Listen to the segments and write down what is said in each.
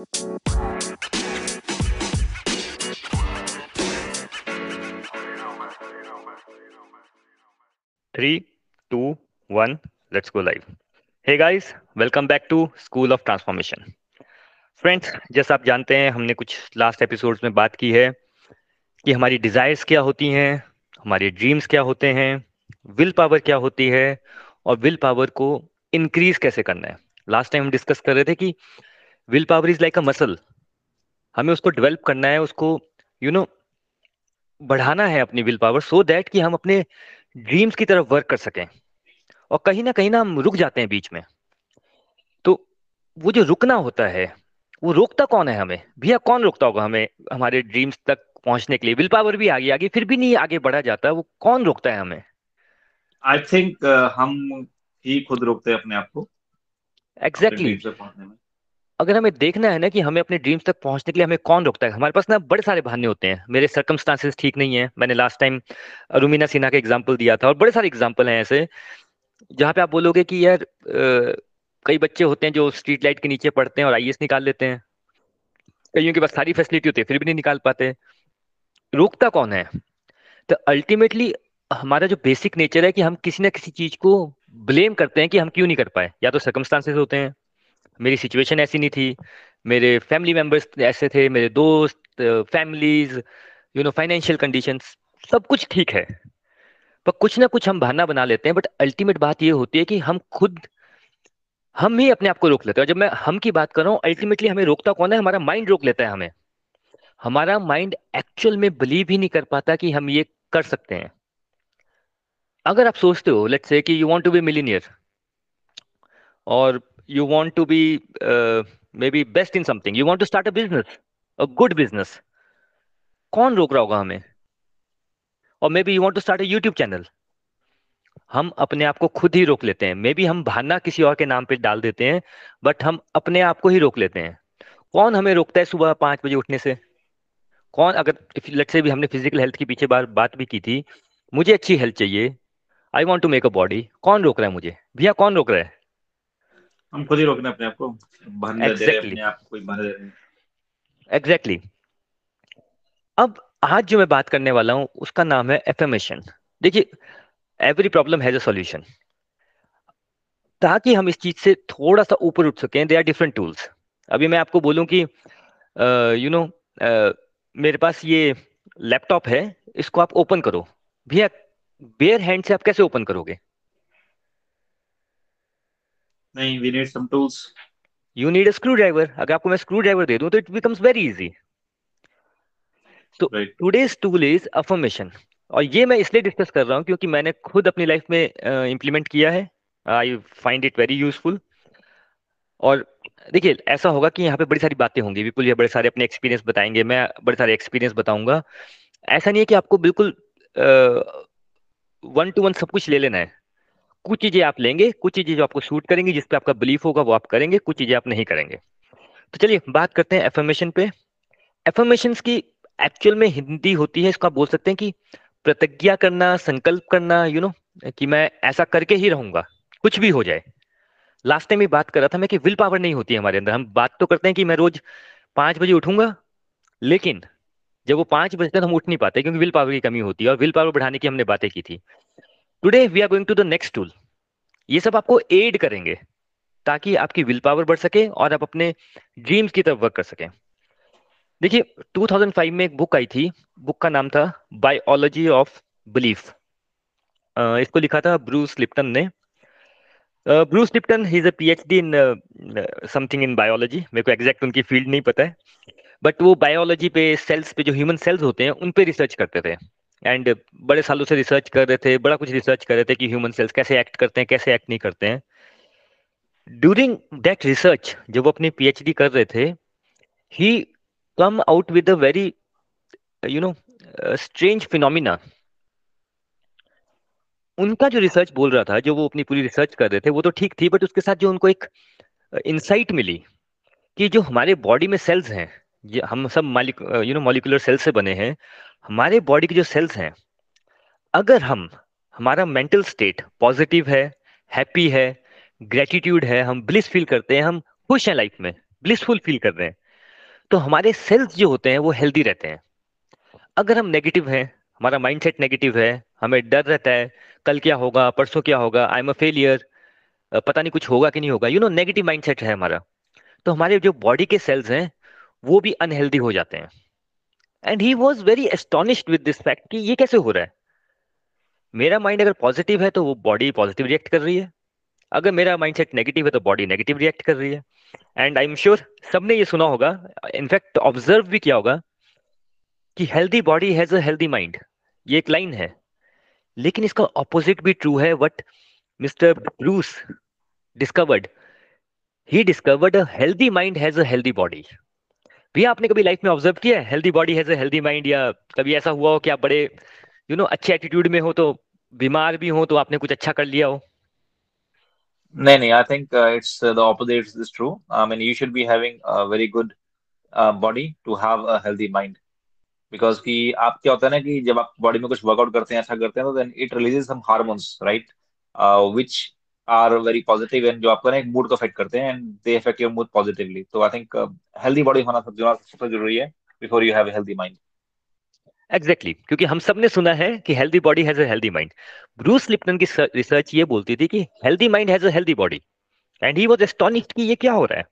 Three two one let's go live hey guys welcome back to school of transformation friends जैसा आप जानते हैं, हमने कुछ लास्ट एपिसोड्स में बात की है कि हमारी डिज़ायर्स क्या होती हैं, हमारे ड्रीम्स क्या होते हैं विल पावर क्या होती है, और विल पावर को इंक्रीज कैसे करना है। लास्ट टाइम हम डिस्कस कर रहे थे कि will power is like a muscle हमें उसको डेवलप करना है उसको यू you नो know, बढ़ाना है अपनी विल पावर सो दैट कि हम अपने ड्रीम्स की तरफ़ वर्क कर सकें। और कहीं ना कहीं ना हम रुक जाते हैं बीच में। तो वो जो रुकना होता है वो रोकता कौन है हमें? भैया कौन रोकता होगा हमें हमारे ड्रीम्स तक पहुँचने के लिए? विल पावर भी आगे आगे फिर भी नहीं आगे बढ़ा जाता वो कौन रोकता है हमें? आई थिंक uh, हम ही खुद रोकते हैं अपने आप को। Exactly exactly. अगर हमें देखना है ना कि हमें अपने ड्रीम्स तक पहुँचने के लिए हमें कौन रोकता है? हमारे पास ना बड़े सारे बहाने होते हैं। मेरे सर्कमस्टांसेस ठीक नहीं है। मैंने लास्ट टाइम रुमीना सिन्हा का एग्ज़ाम्पल दिया था और बड़े सारे एग्ज़ाम्पल हैं ऐसे, जहाँ पे आप बोलोगे कि यार कई बच्चे होते हैं जो स्ट्रीट लाइट के नीचे पढ़ते हैं और आई निकाल लेते हैं। कईयों के पास सारी फैसिलिटी होती है, फिर भी नहीं निकाल पाते। रोकता कौन है? तो अल्टीमेटली हमारा जो बेसिक नेचर है कि हम किसी ना किसी चीज़ को ब्लेम करते हैं कि हम क्यों नहीं कर पाए। या तो सर्कमस्टांसेस होते हैं मेरी सिचुएशन ऐसी नहीं थी। मेरे फैमिली मेंबर्स ऐसे थे, मेरे दोस्त families you know financial conditions सब कुछ ठीक है। पर कुछ ना कुछ हम बहाना बना लेते हैं बट अल्टीमेट बात ये होती है कि हम खुद, हम ही अपने आप को रोक लेते हैं। जब मैं हम की बात कर रहा हूँ अल्टीमेटली हमें रोकता कौन है? हमारा माइंड रोक लेता है हमें। हमारा माइंड एक्चुअल में बिलीव ही नहीं कर पाता कि हम ये कर सकते हैं। अगर आप सोचते हो लेट्स से कि you want to be millionaire और you want to be uh, maybe best in something. You want to start a business a good business. कौन रोक रहा होगा हमें? और may be you want to start YouTube channel हम अपने आप को खुद ही रोक लेते हैं। मे बी हम भाना किसी और के नाम पे डाल देते हैं बट हम अपने आप को ही रोक लेते हैं। कौन हमें रोकता है सुबह पाँच बजे उठने से? कौन अगर लेट से भी हमने फ़िज़िकल हेल्थ की पीछे बार बात भी की थी मुझे अच्छी हेल्थ चाहिए। I want to make a body कौन रोक रहा है मुझे? भैया कौन रोक रहा है? हम खुद ही रोकने अपने आप को। exactly. अपने आप को एग्जैक्टली exactly. अब आज जो मैं बात करने वाला हूँ उसका नाम है एफर्मेशन देखिए every problem has a solution ताकि हम इस चीज़ से थोड़ा सा ऊपर उठ सकें दे आर डिफरेंट टूल्स अभी मैं आपको बोलूँ कि यू नो मेरे पास ये लैपटॉप है इसको आप ओपन करो। भैया बेयर हैंड से आप कैसे ओपन करोगे? नहीं we need some tools you need a screwdriver अगर आपको मैं स्क्रू ड्राइवर दे दूँ तो इट बिकम्स वेरी इजी तो टुडेस टूल इज़ अफर्मेशन और ये मैं इसलिए डिस्कस कर रहा हूँ क्योंकि मैंने खुद अपनी लाइफ में इंप्लीमेंट uh, किया है। I find it very useful और देखिए ऐसा होगा कि यहाँ पे बड़ी सारी बातें होंगी। बिल्कुल ये बड़े सारे अपने एक्सपीरियंस बताएँगे। मैं बड़े सारे एक्सपीरियंस बताऊँगा। ऐसा नहीं है कि आपको बिल्कुल वन टू वन सब कुछ ले लेना है। कुछ चीज़ें आप लेंगे कुछ चीज़ें जो आपको शूट करेंगी जिस पे आपका बिलीफ होगा वो आप करेंगे कुछ चीज़ें आप नहीं करेंगे। तो चलिए बात करते हैं एफर्मेशन पे। एफर्मेशन की एक्चुअल में हिंदी होती है इसको आप बोल सकते हैं कि प्रतिज्ञा करना संकल्प करना यू you नो know, कि मैं ऐसा करके ही रहूँगा कुछ भी हो जाए। लास्ट टाइम ये बात कर रहा था मैं कि विल पावर नहीं होती है हमारे अंदर। हम बात तो करते हैं कि मैं रोज पाँच बजे उठूँगा लेकिन जब वो पाँच बजे तक हम उठ नहीं पाते क्योंकि विल पावर की कमी होती है और विल पावर बढ़ाने की हमने बातें की थी। Today we are going to the next tool ये सब आपको एड करेंगे, ताकि आपकी विल पावर बढ़ सके और आप अपने ड्रीम्स की तरफ़ वर्क कर सकें। देखिए 2005 में एक बुक आई थी। बुक का नाम था बायोलॉजी ऑफ़ बिलीफ इसको लिखा था ब्रूस लिप्टन ने। Bruce Lipton is a PhD in something in biology मेरे को एग्जैक्ट उनकी फ़ील्ड नहीं पता है। बट वो बायोलॉजी पे सेल्स पे, जो ह्यूमन सेल्स होते हैं, उन पे रिसर्च करते थे। एंड बड़े सालों से रिसर्च कर रहे थे, बड़ा कुछ रिसर्च कर रहे थे कि ह्यूमन सेल्स कैसे एक्ट करते हैं, कैसे एक्ट नहीं करते हैं। ड्यूरिंग दैट रिसर्च जब वो अपनी पीएचडी कर रहे थे he come out with a very you know strange phenomena उनका जो रिसर्च बोल रहा था, जो वो अपनी पूरी रिसर्च कर रहे थे, वो तो ठीक थी बट उसके साथ जो उनको एक इंसाइट मिली कि जो हमारे बॉडी में सेल्स हैं हम सब यू नो मॉलिकुलर सेल से बने हैं हमारे बॉडी के जो सेल्स हैं, अगर हम, हमारा मेंटल स्टेट पॉजिटिव है हैप्पी है ग्रेटिट्यूड है, हम ब्लिस फील करते हैं, हम खुश हैं लाइफ में ब्लिसफुल फील कर रहे हैं तो हमारे सेल्स जो होते हैं वो हेल्दी रहते हैं। अगर हम नेगेटिव हैं, हमारा माइंडसेट नेगेटिव है, हमें डर रहता है, कल क्या होगा, परसों क्या होगा आई एम अ फेलियर पता नहीं कुछ होगा कि नहीं होगा यू नो नेगेटिव माइंडसेट है हमारा। तो हमारे जो बॉडी के सेल्स हैं, वो भी अनहेल्दी हो जाते हैं। And he was very astonished with this fact कि ये कैसे हो रहा है? मेरा माइंड अगर पॉजिटिव है तो वो बॉडी पॉजिटिव रिएक्ट कर रही है। अगर मेरा माइंडसेट नेगेटिव है तो बॉडी नेगेटिव रिएक्ट कर रही है। एंड आई एम श्योर सबने ये सुना होगा। इनफैक्ट ऑब्ज़र्व भी किया होगा कि healthy body has a healthy mind ये एक लाइन है। लेकिन इसका ऑपोजिट भी ट्रू है। What mister Bruce discovered he discovered a healthy mind has a healthy body भैया आपने कभी लाइफ में ऑब्ज़र्व किया है? Healthy body has healthy mind या कभी ऐसा हुआ हो कि आप बड़े यू नो अच्छे एटीट्यूड में हो तो बीमार भी हो तो आपने कुछ अच्छा कर लिया हो? नहीं नहीं I think it's the opposite is true I mean you should be having a very good body to have a healthy mind because कि आप क्या होता है ना कि जब आप बॉडी में कुछ वर्कआउट करते हैं अच्छा करते हैं तो then it releases some hormones right which are very positive and जो आपका ना एक मूड को अफेक्ट करते हैं and they affect your mood positively तो आई थिंक हेल्दी बॉडी होना सबसे ज़रूरी है before you have a healthy mind exactly exactly, क्योंकि हम सबने सुना है कि healthy body has a healthy mind Bruce Lipton की रिसर्च ये बोलती थी कि healthy mind has a healthy body and he was astonished कि ये क्या हो रहा है?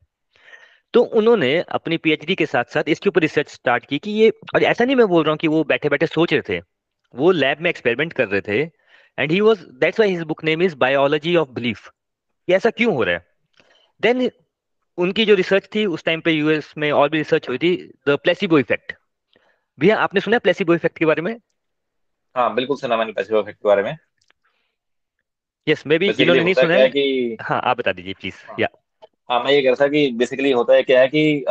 तो उन्होंने अपनी पीएचडी के साथ साथ इसके ऊपर रिसर्च स्टार्ट की कि ये और ऐसा नहीं मैं बोल रहा हूँ कि वो बैठे बैठे सोच रहे थे। वो लैब में एक्सपेरिमेंट कर रहे थे। And he was that's why his book name is biology of belief ये ऐसा क्यों हो रहा है? देन उनकी जो रिसर्च थी उस टाइम पे यूएस में और भी रिसर्च हुई थी द प्लेसिबो इफ़ेक्ट भैया आपने सुना प्लेसिबो इफ़ेक्ट के बारे में? हाँ बिल्कुल सुना मैंने प्लेसिबो इफ़ेक्ट के बारे में। यस मे बी जिन्होंने नहीं सुना है। कि हाँ आप बता दीजिए प्लीज़ हाँ, या हाँ मैं ये कह रहा था कि बेसिकली होता है क्या है कि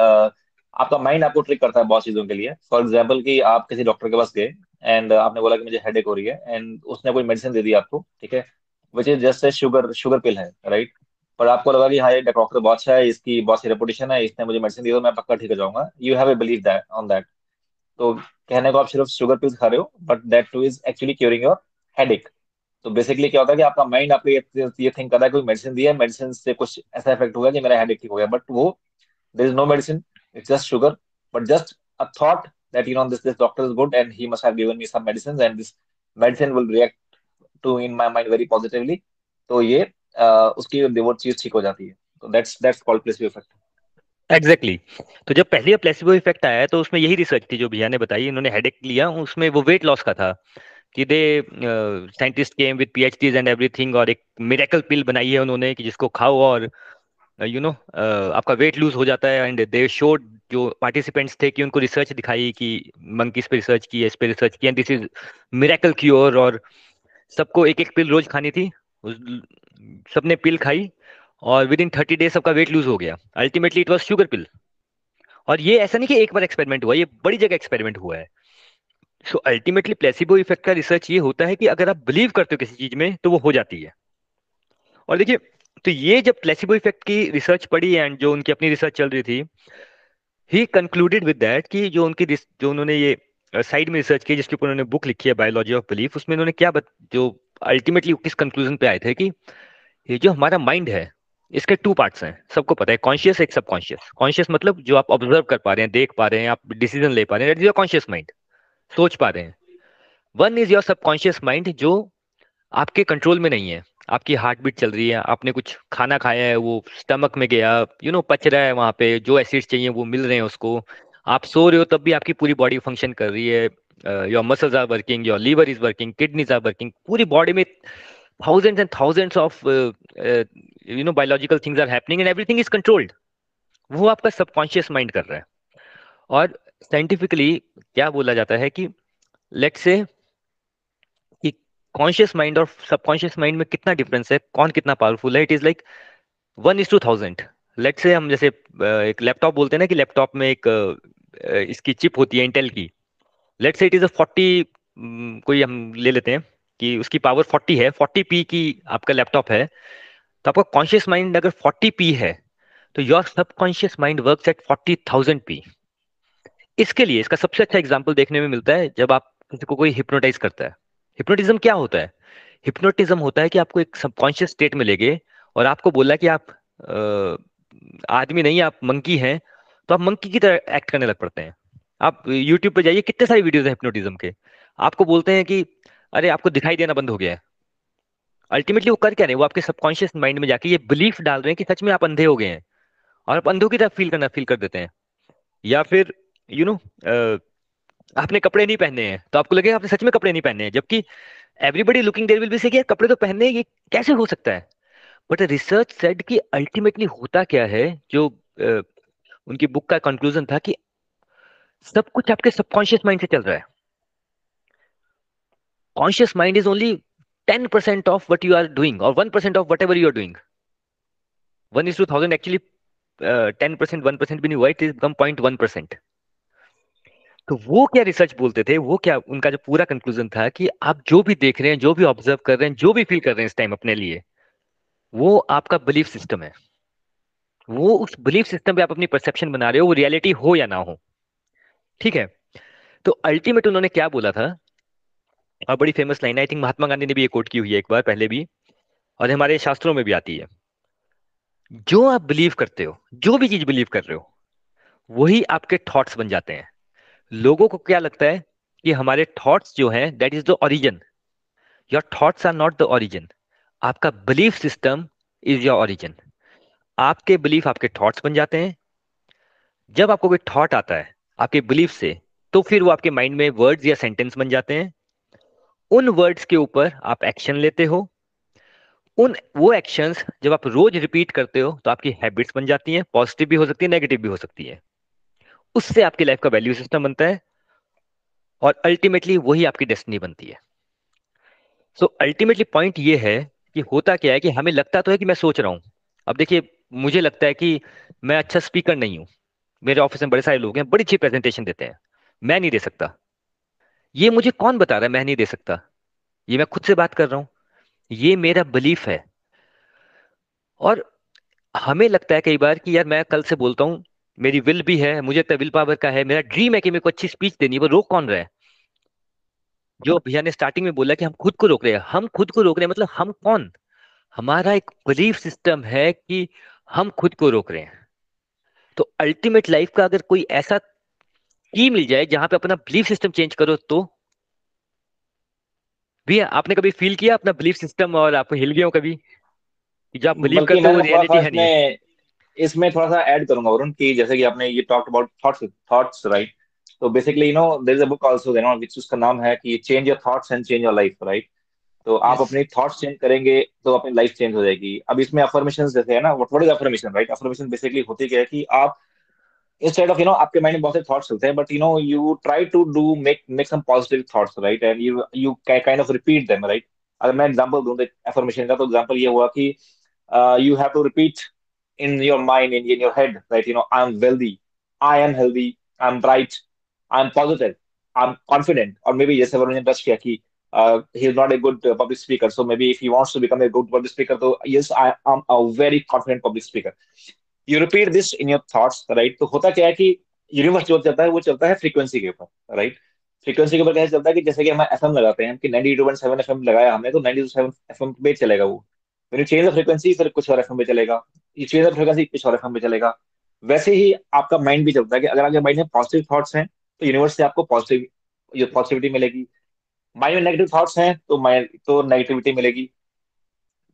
आपका माइंड आपको ट्रिक करता है बहुत चीज़ों के लिए। फॉर एग्ज़ाम्पल कि आप किसी डॉक्टर के पास गए एंड आपने बोला कि मुझे हेडेक हो रही है एंड उसने कोई मेडिसिन दे दी आपको, ठीक है? Which is just a sugar sugar pill है राइट पर आपको लगा कि हाँ ये डॉक्टर बहुत अच्छा है, इसकी बहुत सी रेपुटेशन है, इसने मुझे मेडिसिन दी तो मैं पक्का ठीक हो जाऊँगा। You have a believe that on that तो कहने को आप सिर्फ़ शुगर पिल्स खा रहे हो but that too is actually curing your headache तो बेसिकली क्या होता है कि आपका माइंड आपको ये ये थिंक रहा है, कोई मेडिसिन दिया है मेडिसिन से कुछ ऐसा इफ़ेक्ट हो गया कि मेरा हेडेक ठीक हो गया बट वो there is no medicine it's just sugar but just a thought that you know this this doctor is good and he must have given me some medicines and this medicine will react to in my mind very positively. तो ये uh, उसकी वो चीज़ ठीक हो जाती है। तो that's that's called placebo effect exactly exactly. तो जब पहले प्लेसिबो इफ़ेक्ट आया तो उसमें यही रिसर्च थी जो भैया ने बताई। इन्होंने हेडेक लिया उसमें वो वेट लॉस का था। कि they scientist came with PhDs and everything और एक मिरेकल पिल बनाई है उन्होंने कि जिसको खाओ और यू uh, नो uh, आपका वेट लूज हो जाता है एंड दे शोड जो पार्टिसिपेंट्स थे कि उनको रिसर्च दिखाई कि मंकीज पे रिसर्च की इस पे रिसर्च की and this is miracle cure और सबको एक एक पिल रोज खानी थी। सबने पिल खाई और विद इन थर्टी डेज़ सबका वेट लूज हो गया। Ultimately it was sugar pill और ये ऐसा नहीं कि एक बार एक्सपेरिमेंट हुआ ये बड़ी जगह एक्सपेरिमेंट हुआ है। सो अल्टीमेटली प्लेसिबो इफ़ेक्ट का रिसर्च ये होता है कि अगर आप बिलीव करते हो किसी चीज़ में तो वो हो जाती है। और देखिए तो ये जब प्लेसिबो इफ़ेक्ट की रिसर्च पड़ी एंड जो उनकी अपनी रिसर्च चल रही थी ही कंक्लूडेड विद दैट कि जो उनकी जो उन्होंने ये साइड में रिसर्च की जिसके ऊपर उन्होंने बुक लिखी है बायोलॉजी ऑफ़ बिलीफ उसमें उन्होंने क्या बत, जो अल्टीमेटली किस कंक्लूजन पे आए थे कि ये जो हमारा माइंड है इसके टू पार्ट्स हैं। सबको पता है कॉन्शियस एक सबकॉन्शियस कॉन्शियस मतलब जो आप ऑब्ज़र्व कर पा रहे हैं देख पा रहे हैं आप डिसीज़न ले पा रहे हैं कॉन्शियस माइंड सोच पा रहे हैं। One is your subconscious mind जो आपके कंट्रोल में नहीं है। आपकी हार्ट बीट चल रही है आपने कुछ खाना खाया है वो स्टमक में गया यू नो पच रहा है वहाँ पे जो एसिड्स चाहिए वो मिल रहे हैं उसको आप सो रहे हो तब भी आपकी पूरी बॉडी फ़ंक्शन कर रही है your muscles are working your liver is working kidneys are working पूरी बॉडी में thousands of uh, uh, you know biological things are happening and everything is controlled वो आपका सबकॉन्शियस माइंड कर रहा है। और साइंटिफिकली क्या बोला जाता है कि लेट से कॉन्शियस माइंड और सबकॉन्शियस माइंड में कितना डिफरेंस है, कौन कितना पावरफुल है? It is like one is two thousand let say हम जैसे एक लैपटॉप बोलते हैं ना कि लैपटॉप में एक इसकी चिप होती है इंटेल की। लेट से इट इज़ अ फोर्टी कोई हम ले लेते हैं कि उसकी पावर 40 है 40 पी की आपका लैपटॉप है। तो आपका कॉन्शियस माइंड अगर 40 पी है तो your subconscious mind work at forty thousand P इसके लिए, इसका सबसे अच्छा एग्ज़ाम्पल देखने में मिलता है जब आप किसी को कोई हिप्नोटाइज करता है। हिप्नोटिज्म क्या होता है? हिप्नोटिज्म होता है कि आपको एक सबकॉन्शियस स्टेट में लेगे और आपको बोला कि आप आदमी नहीं आप मंकी हैं तो आप मंकी की तरह एक्ट करने लग पड़ते हैं। आप यूट्यूब पर जाइए कितने सारे वीडियोस हैं हिप्नोटिज्म के? आपको बोलते हैं कि अरे आपको दिखाई देना बंद हो गया है। अल्टीमेटली वो कर क्या रहे हैं? वो आपके सबकॉन्शियस माइंड में जाके ये बिलीफ डाल रहे हैं कि सच में आप अंधे हो गए हैं और आप अंधों की तरह फील करना फील कर देते हैं। या फिर यू you नो know, आपने कपड़े नहीं पहने हैं तो आपको लगेगा आपने सच में कपड़े नहीं पहने हैं जबकि everybody looking there will be से कपड़े तो पहनने ये कैसे हो सकता है? बट रिसर्च सेड कि अल्टीमेटली होता क्या है जो uh, उनकी बुक का कंक्लूजन था कि सब कुछ आपके सबकॉन्शियस माइंड से चल रहा है। Conscious mind is only ten percent of what you are doing और one percent of whatever you are doing one is two thousand actually ten percent one percent भी नहीं हुआ it is become point one percent तो वो क्या research बोलते थे? वो क्या उनका जो पूरा कंक्लूजन था कि आप जो भी देख रहे हैं, जो भी ऑब्ज़र्व कर रहे हैं, जो भी फील कर रहे हैं इस टाइम अपने लिए, वो आपका बिलीफ सिस्टम है। वो उस बिलीफ सिस्टम पे आप अपनी परसेप्शन बना रहे हो, वो रियलिटी हो या ना हो। ठीक है? तो अल्टीमेट उन्होंने क्या बोला था? और बड़ी famous line I think Mahatma Gandhi ने भी ये कोट की हुई है एक बार पहले भी, और हमारे शास्त्रों में भी आती है। जो आप बिलीव करते हो, जो भी चीज़ बिलीव कर रहे हो, वही आपके थॉट्स बन जाते हैं। लोगों को क्या लगता है कि हमारे थॉट्स जो हैं that is the origin your thoughts are not the origin आपका belief system is your origin आपके बिलीफ आपके थॉट्स बन जाते हैं। जब आपको कोई थॉट आता है, आपके बिलीफ से तो फिर वो आपके माइंड में वर्ड्स या सेंटेंस बन जाते हैं। उन वर्ड्स के ऊपर आप एक्शन लेते हो। उन, वो एक्शंस जब आप रोज रिपीट करते हो तो आपकी हैबिट्स बन जाती हैं पॉजिटिव भी हो सकती है नेगेटिव भी हो सकती है। उससे आपकी लाइफ का वैल्यू सिस्टम बनता है और अल्टीमेटली वही आपकी डेस्टिनी बनती है। सो अल्टीमेटली पॉइंट ये है कि होता क्या है कि हमें लगता तो है कि मैं सोच रहा हूँ। अब देखिए, मुझे लगता है कि मैं अच्छा स्पीकर नहीं हूँ। मेरे ऑफ़िस में बड़े सारे लोग हैं, बड़ी अच्छी प्रेजेंटेशन देते हैं। मैं नहीं दे सकता। ये मुझे कौन बता रहा है? मैं नहीं दे सकता। ये मैं खुद से बात कर रहा हूँ। ये मेरा बिलीफ है। और हमें लगता है कई बार कि यार, मैं कल से बोलता हूँ मेरी विल भी है मुझे विल पावर का है मेरा ड्रीम है कि मेरे को अच्छी स्पीच देनी है वो रोक कौन रहा है? जो भैया ने स्टार्टिंग में बोला कि हम खुद को रोक रहे हैं हम खुद को रोक रहे हैं मतलब हम कौन? हमारा एक बिलीफ सिस्टम है कि हम खुद को रोक रहे हैं। तो अल्टीमेट लाइफ का अगर कोई ऐसा की मिल जाए जहाँ पे अपना बिलीफ सिस्टम चेंज करो तो? भैया आपने कभी फील किया अपना बिलीफ सिस्टम और आप हिल गए हो कभी? कि जो आप बिलीव करते हो रियलिटी है नहीं। इसमें थोड़ा सा ऐड करूँगा वरुण कि जैसे कि आपने ये talked about thoughts thoughts right तो basically you know there is a book also there no which उसका नाम है कि change your thoughts and change your life right तो आप अपने थॉट्स चेंज करेंगे तो अपनी लाइफ चेंज हो जाएगी। अब इसमें अफर्मेशन जैसे है ना what is affirmation right affirmation basically होती क्या है कि आप instead of you know आपके माइंड में बहुत से थॉट्स चलते हैं but you know you try to do make make some positive thoughts right and you you kind of repeat them right अगर मैं एग्जांपल दूँ एफर्मेशन का तो एग्जांपल ये हुआ कि you have to repeat in your mind in, in your head right you know i'm wealthy i am healthy i'm bright i'm positive i'm confident or maybe yes everyone in industry ki, uh, he's not a good uh, public speaker so maybe if he wants to become a good public speaker so yes i am a very confident public speaker you repeat this in your thoughts right तो होता क्या है कि universe जो चलता है वो चलता है फ्रीक्वेंसी के ऊपर राइट फ्रीक्वेंसी के ऊपर कैसे चलता है कि जैसे कि हम एफएम लगाते हैं कि ninety two point seven F लगाया हमने तो नाइनटी टू सेवन एफ़ पे चलेगा वो you change the frequency फिर कुछ और एफएम पे चलेगा ये द फ्रीक्वेंसी कुछ और एफएम पे चलेगा? वैसे ही आपका माइंड भी चलता है कि अगर आपके माइंड में पॉजिटिव थॉट्स हैं तो यूनिवर्स से आपको पॉजिटिव पॉजिटिविटी मिलेगी। माइंड में नेगेटिव थॉट्स हैं तो तो नेगेटिविटी मिलेगी।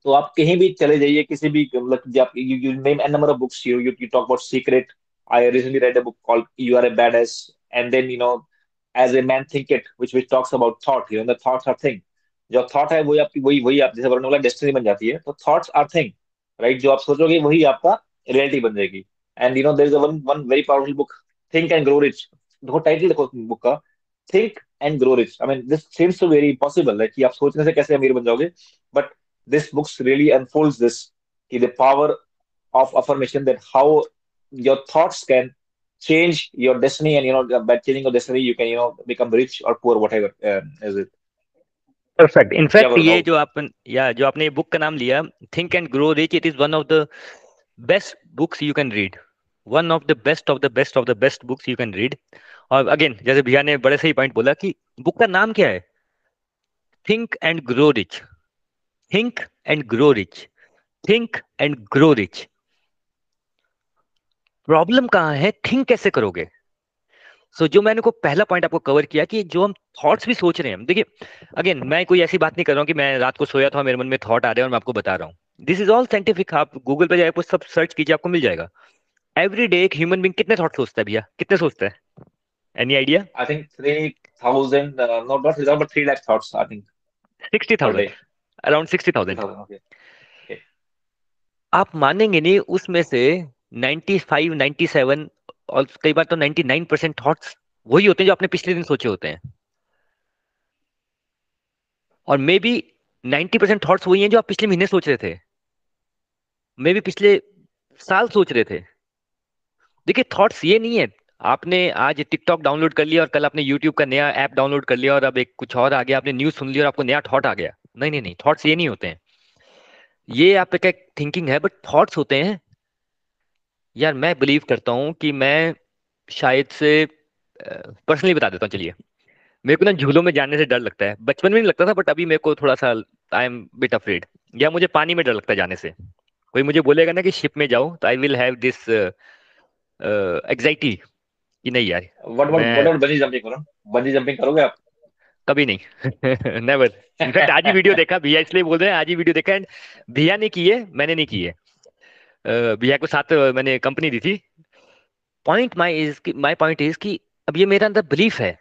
तो आप कहीं भी चले जाइए, किसी भी मतलब you name an number of books you you talk about secret I recently read a book called you are a badass and then you know as a man think it which which talks about thought you know the thoughts are thing जो thought है वही आपकी, वही वही आप जैसे बोला destiny बन जाती है तो थॉट्स आर थिंग राइट जो आप सोचोगे वही आपका रियलिटी बन जाएगी and you know there one one very powerful book think and grow rich देखो टाइटल देखो बुक का. Think and grow rich I mean this seems to very possible है कि आप सोचने से कैसे अमीर बन जाओगे. But this books really unfold this कि the power of affirmation that how your thoughts can change your destiny and you know by changing your destiny you can you know become rich और poor whatever is it perfect in fact ये जो आप या जो आपने book का नाम लिया think and grow rich it is one of the best books you can read one of the best of the best of the best books you can read और अगेन जैसे भैया ने बड़े सही पॉइंट बोला कि बुक का नाम क्या है? Think and grow rich think and grow rich think and grow rich problem कहाँ है? थिंक कैसे करोगे? सो so, जो मैंने को पहला पॉइंट आपको कवर किया कि जो हम थॉट्स भी सोच रहे हैं देखिए अगेन मैं कोई ऐसी बात नहीं कर रहा हूँ कि मैं रात को सोया था मेरे मन में थॉट आ रहे हैं और मैं आपको बता रहा हूँ। दिस इज़ ऑल साइंटिफिक आप गूगल पे जाए सब सर्च कीजिए आपको मिल जाएगा। एवरी डे एक ह्यूमन बींग कितने थॉट सोचता है भैया? कितने सोचता है? Any idea I think three thousand not not but three lakh thoughts I think sixty thousand around sixty thousand आप मानेंगे नहीं उसमें से 95, 97 और कई बार तो 99 परसेंट थॉट्स वही होते हैं जो आपने पिछले दिन सोचे होते हैं। और मे बी 90 परसेंट थॉट्स वही हैं जो आप पिछले महीने सोच रहे थे। मे बी पिछले साल सोच रहे थे। देखिए थॉट्स ये नहीं है। आपने आज टिकटॉक डाउनलोड कर लिया और कल आपने यूट्यूब का नया ऐप डाउनलोड कर लिया और अब एक कुछ और आ गया, आपने न्यूज़ सुन लिया और आपको नया थॉट आ गया। नहीं नहीं नहीं थॉट्स ये नहीं होते हैं। ये आपका थिंकिंग है बट थॉट्स होते हैं यार मैं बिलीव करता हूँ कि मैं शायद से पर्सनली बता देता हूँ चलिए। मेरे को ना झूलों में जाने से डर लगता है। बचपन में नहीं लगता था बट अभी मेरे को थोड़ा सा आई एम बिट अफ्रेड या मुझे पानी में डर लगता है जाने से। कोई मुझे बोलेगा ना कि शिप में जाओ तो I will have this anxiety कि नहीं यार व्हाट व्हाट बंजी जंपिंग करो बंजी जंपिंग करोगे आप? कभी नहीं। नेवर इनफैक्ट आज ही वीडियो देखा भैया इसलिए बोल रहे हैं आज ही वीडियो देखा एंड भैया ने की है मैंने नहीं की है भैया को साथ मैंने कंपनी दी थी। Point my is my point is कि, अब ये मेरा अंदर बिलीफ है।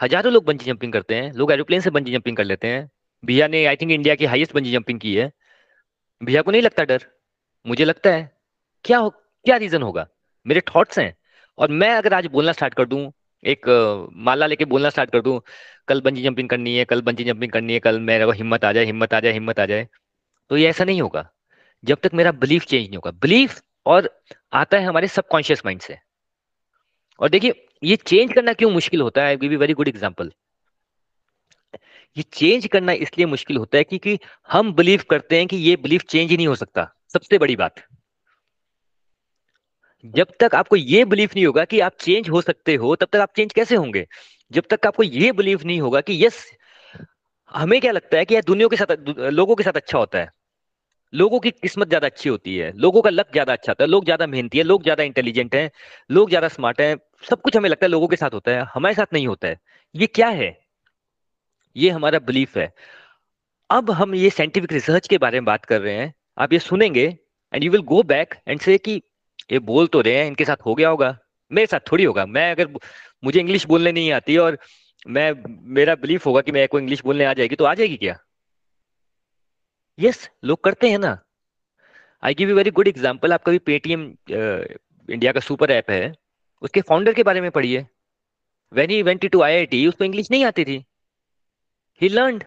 हज़ारों लोग बंजी जंपिंग करते हैं, लोग एरोप्लेन से बंजी जंपिंग कर लेते हैं। भैया ने आई थिंक इंडिया की हाईएस्ट बंजी जंपिंग की है। भैया को नहीं लगता डर। मुझे लगता है, क्या हो, क्या रीजन होगा? मेरे थॉट्स हैं। और मैं अगर आज बोलना स्टार्ट कर दूँ, एक माला लेके बोलना स्टार्ट कर दूँ, कल बंजी जंपिंग करनी है, कल बंजी जंपिंग करनी है, कल मेरे को हिम्मत आ जाए, हिम्मत आ जाए, हिम्मत आ जाए तो ये ऐसा नहीं होगा। जब तक मेरा बिलीफ चेंज नहीं होगा। बिलीफ और आता है हमारे सबकॉन्शियस माइंड से। और देखिए, ये चेंज करना क्यों मुश्किल होता है? गिव वेरी गुड एग्जांपल ये चेंज करना इसलिए मुश्किल होता है क्योंकि हम बिलीव करते हैं कि ये बिलीफ चेंज ही नहीं हो सकता। सबसे बड़ी बात। जब तक आपको ये बिलीफ नहीं होगा कि आप चेंज हो सकते हो, तब तक आप चेंज कैसे होंगे? जब तक आपको ये बिलीफ नहीं होगा कि यस हमें क्या लगता है कि यार दुनिया के साथ, लोगों के साथ अच्छा होता है। लोगों की किस्मत ज़्यादा अच्छी होती है, लोगों का लक ज़्यादा अच्छा होता है, लोग ज़्यादा मेहनती है, लोग ज़्यादा इंटेलिजेंट हैं, लोग ज़्यादा स्मार्ट हैं, सब कुछ हमें लगता है लोगों के साथ होता है, हमारे साथ नहीं होता है। ये क्या है? ये हमारा बिलीफ है। अब हम ये साइंटिफिक रिसर्च के बारे में बात कर रहे हैं, आप ये सुनेंगे and you will go back and say कि ये बोल तो रहे हैं, इनके साथ हो गया होगा, मेरे साथ थोड़ी होगा, मैं अगर मुझे इंग्लिश बोलने नहीं आती और मैं, मेरा बिलीफ होगा कि मेरे को इंग्लिश बोलने आ जाएगी तो आ जाएगी क्या? यस लोग करते हैं ना। I give you very good example आपका भी पेटीएम इंडिया का सुपर ऐप है। उसके फाउंडर के बारे में पढ़िए। When he went to I I T उसको इंग्लिश नहीं आती थी। ही लर्न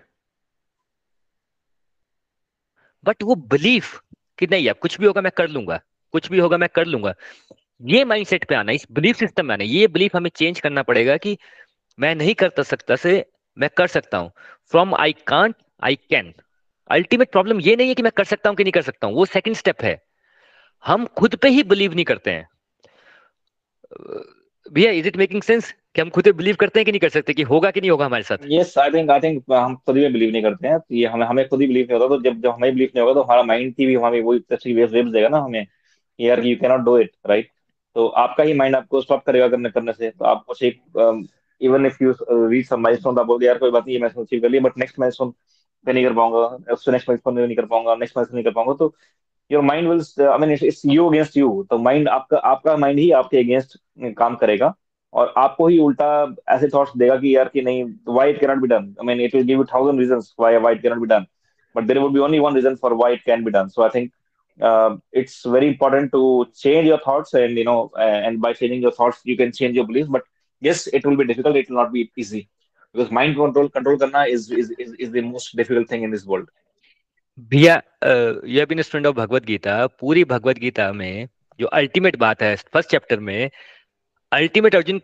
बट वो बिलीफ कि नहीं, अब कुछ भी होगा मैं कर लूँगा। कुछ भी होगा मैं कर लूँगा। ये माइंडसेट पे आना, इस बिलीफ सिस्टम में आना, ये बिलीफ हमें चेंज करना पड़ेगा कि मैं नहीं कर सकता से मैं कर सकता हूँ। From I can't I can ultimate problem ये नहीं है कि मैं कर सकता हूँ कि नहीं कर सकता हूँ, वो सेकंड स्टेप है। हम खुद पे ही बिलीव नहीं करते हैं। भैया इज़ इट मेकिंग सेंस कि हम खुद बिलीव करते हैं कि नहीं कर सकते, कि होगा कि नहीं होगा हमारे साथ? Yes I think I think हम खुद भी बिलीव नहीं करते हैं। ये हमें हमें खुद ही बिलीव नहीं होता तो जब जब हमें बिलीव नहीं होगा तो हमारा माइंड की भी, हमें वही तरह की वेव्स देगा ना हमें यार you can not do it right तो आपका ही माइंड आपको स्टॉप करेगा करने करने से। तो आपको एक even if you reach some milestone आप बोल यार, कोई बात नहीं, ये मैं अचीव कर लिया बट नेक्स्ट माइलस्टोन पे नहीं कर पाऊँगा उससे नेक्स्ट माइलस्टोन नहीं कर पाऊँगा नेक्स्ट मैच नहीं कर पाऊँगा तो your mind will I mean it's you against you तो माइंड आपका आपका माइंड ही आपके अगेंस्ट काम करेगा और आपको ही उल्टा ऐसे थॉट्स देगा कि यार कि नहीं why it can not be done I mean it will give you thousand reasons why why it can not be done but there would be only one reason for why it can be done so I think uh, it's very important to change your thoughts and you know uh, and by changing your thoughts you can change but yes it will be difficult it will not be easy. Because mind control control karna is is is, is the most difficult thing in this world. भैया यह been student of Bhagwat Gita. पूरी भगवत गीता में जो ultimate बात है first chapter में ultimate Arjun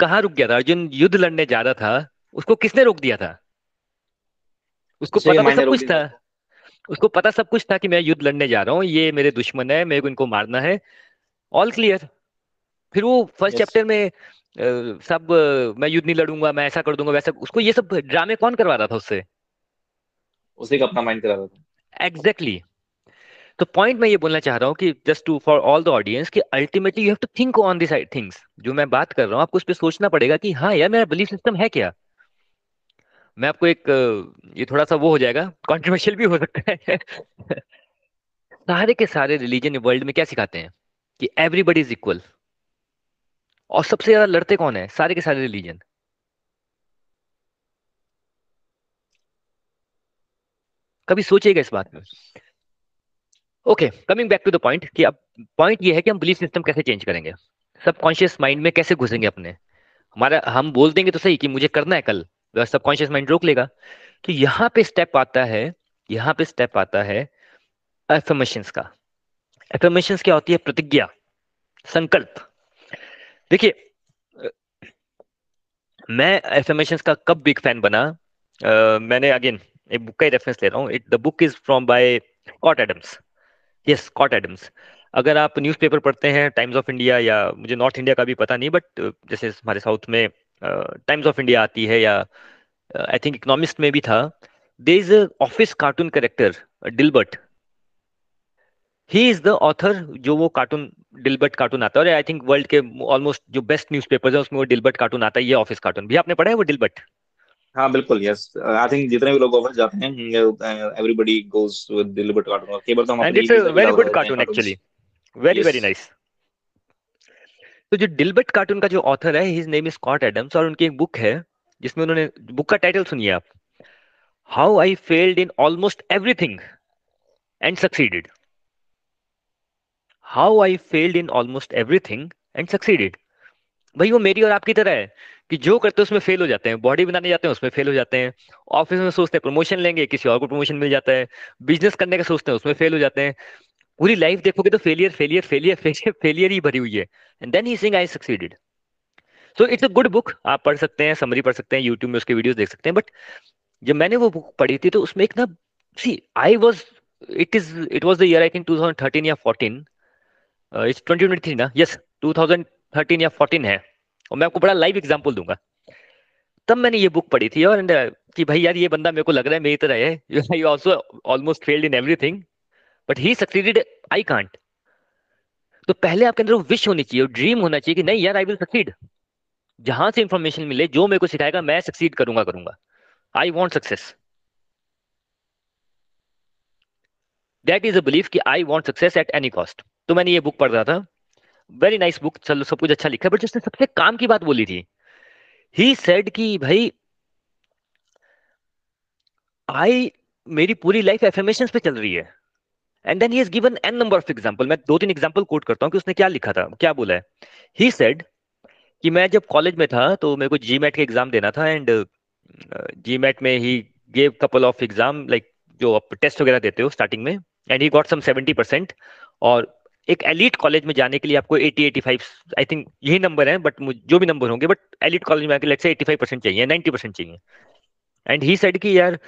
कहाँ रुक गया था? अर्जुन युद्ध लड़ने जा रहा था उसको किसने रोक दिया था? उसको पता सब कुछ था। उसको पता सब कुछ था कि मैं युद्ध लड़ने जा रहा हूँ ये मेरे दुश्मन है मेरे को इनको मारना है। ऑल क्लियर फिर वो फ़र्स्ट yes. चैप्टर में सब मैं युद्ध नहीं लड़ूँगा मैं ऐसा कर दूँगा वैसा उसको ये सब ड्रामे कौन करवा रहा था उससे? उसी का अपना माइंड करा रहा था। Exactly exactly. तो पॉइंट मैं ये बोलना चाह रहा हूँ कि just to for all the audience कि ultimately you have to think on this things जो मैं बात कर रहा हूँ आपको उस पर सोचना पड़ेगा कि हाँ यार मेरा बिलीफ सिस्टम है क्या? मैं आपको एक ये थोड़ा सा वो हो जाएगा कॉन्ट्रोवर्शियल भी हो सकता है। सारे के सारे रिलीजन वर्ल्ड में क्या सिखाते हैं? कि एवरीबडी इज़ इक्वल और सबसे ज़्यादा लड़ते कौन है? सारे के सारे रिलीजन कभी सोचिएगा इस बात में। Okay coming back to the point कि अब पॉइंट ये है कि हम बिलीफ सिस्टम कैसे चेंज करेंगे? सबकॉन्शियस माइंड में कैसे घुसेंगे अपने? हमारा, हम बोल देंगे तो सही कि मुझे करना है कल सबकॉन्शियस माइंड रोक लेगा। तो यहाँ पे स्टेप आता है, यहाँ पे स्टेप आता है एफर्मेशंस का। एफर्मेशंस क्या होती है? प्रतिज्ञा, संकल्प। देखिए मैं एफर्मेशंस का कब बिग फ़ैन बना? uh, मैंने अगेन एक बुक का ही रेफरेंस ले रहा हूँ। It the book is from by Scott Adams yes Scott Adams अगर आप न्यूज़पेपर पढ़ते हैं टाइम्स ऑफ़ इंडिया या मुझे नॉर्थ इंडिया का भी पता नहीं बट जैसे हमारे साउथ में टाइम्स ऑफ़ इंडिया आती है या आई थिंक इकोनॉमिस्ट में भी था। They is office cartoon character Dilbert he is the author जो वो कार्टून डिलबर्ट कार्टून आता है। और आई थिंक वर्ल्ड के ऑलमोस्ट जो बेस्ट न्यूज़पेपर्स है उसमें वो डिलबर्ट कार्टून आता है ये ऑफ़िस कार्टून भी आपने पढ़ा है वो डिलबर्ट हाँ बिल्कुल यस आई थिंक जितने भी लोग ऑफ़िस जाते हैं everybody goes with Dilbert cartoon केवल तो हम it's a very good cartoon actually very very nice तो जो डिलबर्ट कार्टून का जो ऑथर है his name is Scott Adams और उनकी एक बुक है जिसमें उन्होंने बुक का टाइटल सुनिए आप। How I failed in almost everything and succeeded how I failed in almost everything and succeeded भाई, वो मेरी और आपकी तरह है कि जो करते हैं उसमें फेल हो जाते हैं बॉडी बनाने जाते हैं, उसमें फेल हो जाते हैं ऑफ़िस में सोचते हैं प्रमोशन लेंगे, किसी और को प्रमोशन मिल जाता है बिज़नेस करने का सोचते हैं, उसमें फेल हो जाते हैं। पूरी लाइफ देखोगे तो failure failure failure failure failure ही भरी हुई है। And then he since I succeeded so it's a good book आप पढ़ सकते हैं समरी पढ़ सकते हैं यूट्यूब में उसके वीडियोस देख सकते हैं बट जब मैंने वो बुक पढ़ी थी तो उसमें एक ना सी I was it is it was the year I think 2013 या 14 इट्स 2023 ना? यस 2013 या 14 है। और मैं आपको बड़ा लाइव एग्जांपल दूँगा। तब मैंने ये बुक पढ़ी थी और कि भाई यार, ये बंदा मेरे को लग रहा है मेरी तरह है। Also almost failed in everything but he succeeded I can't तो पहले आपके अंदर विश होनी चाहिए ड्रीम होना चाहिए कि नहीं, यार आई विल सक्सीड जहाँ से इंफॉर्मेशन मिले, जो मेरे को सिखाएगा, मैं सक्सीड करूँगा करूँगा। I want success that is a belief कि I want success at any cost तो मैंने ये बुक पढ़ रहा था। वेरी नाइस बुक चलो, सब कुछ अच्छा लिखा है बट जिसने सबसे काम की बात बोली थी ही सेड कि भाई आई मेरी पूरी लाइफ एफर्मेशन पे चल रही है। And then he has given an number of example मैं दो तीन एग्जांपल कोट करता हूँ कि उसने क्या लिखा था, क्या बोला है। ही सेड कि मैं जब कॉलेज में था तो मेरे को जी का एग्ज़ाम देना था एंड जी मैट में he gave couple of exam like जो आप टेस्ट वगैरह देते हो स्टार्टिंग में। And he got some seventy percent और एक एलिट कॉलेज में जाने के लिए आपको 80 85 आई थिंक यही नंबर है बट जो भी नंबर होंगे बट एलिट कॉलेज में आके लेट्स से 85 परसेंट चाहिए 90 परसेंट चाहिए। एंड ही सेड कि यार,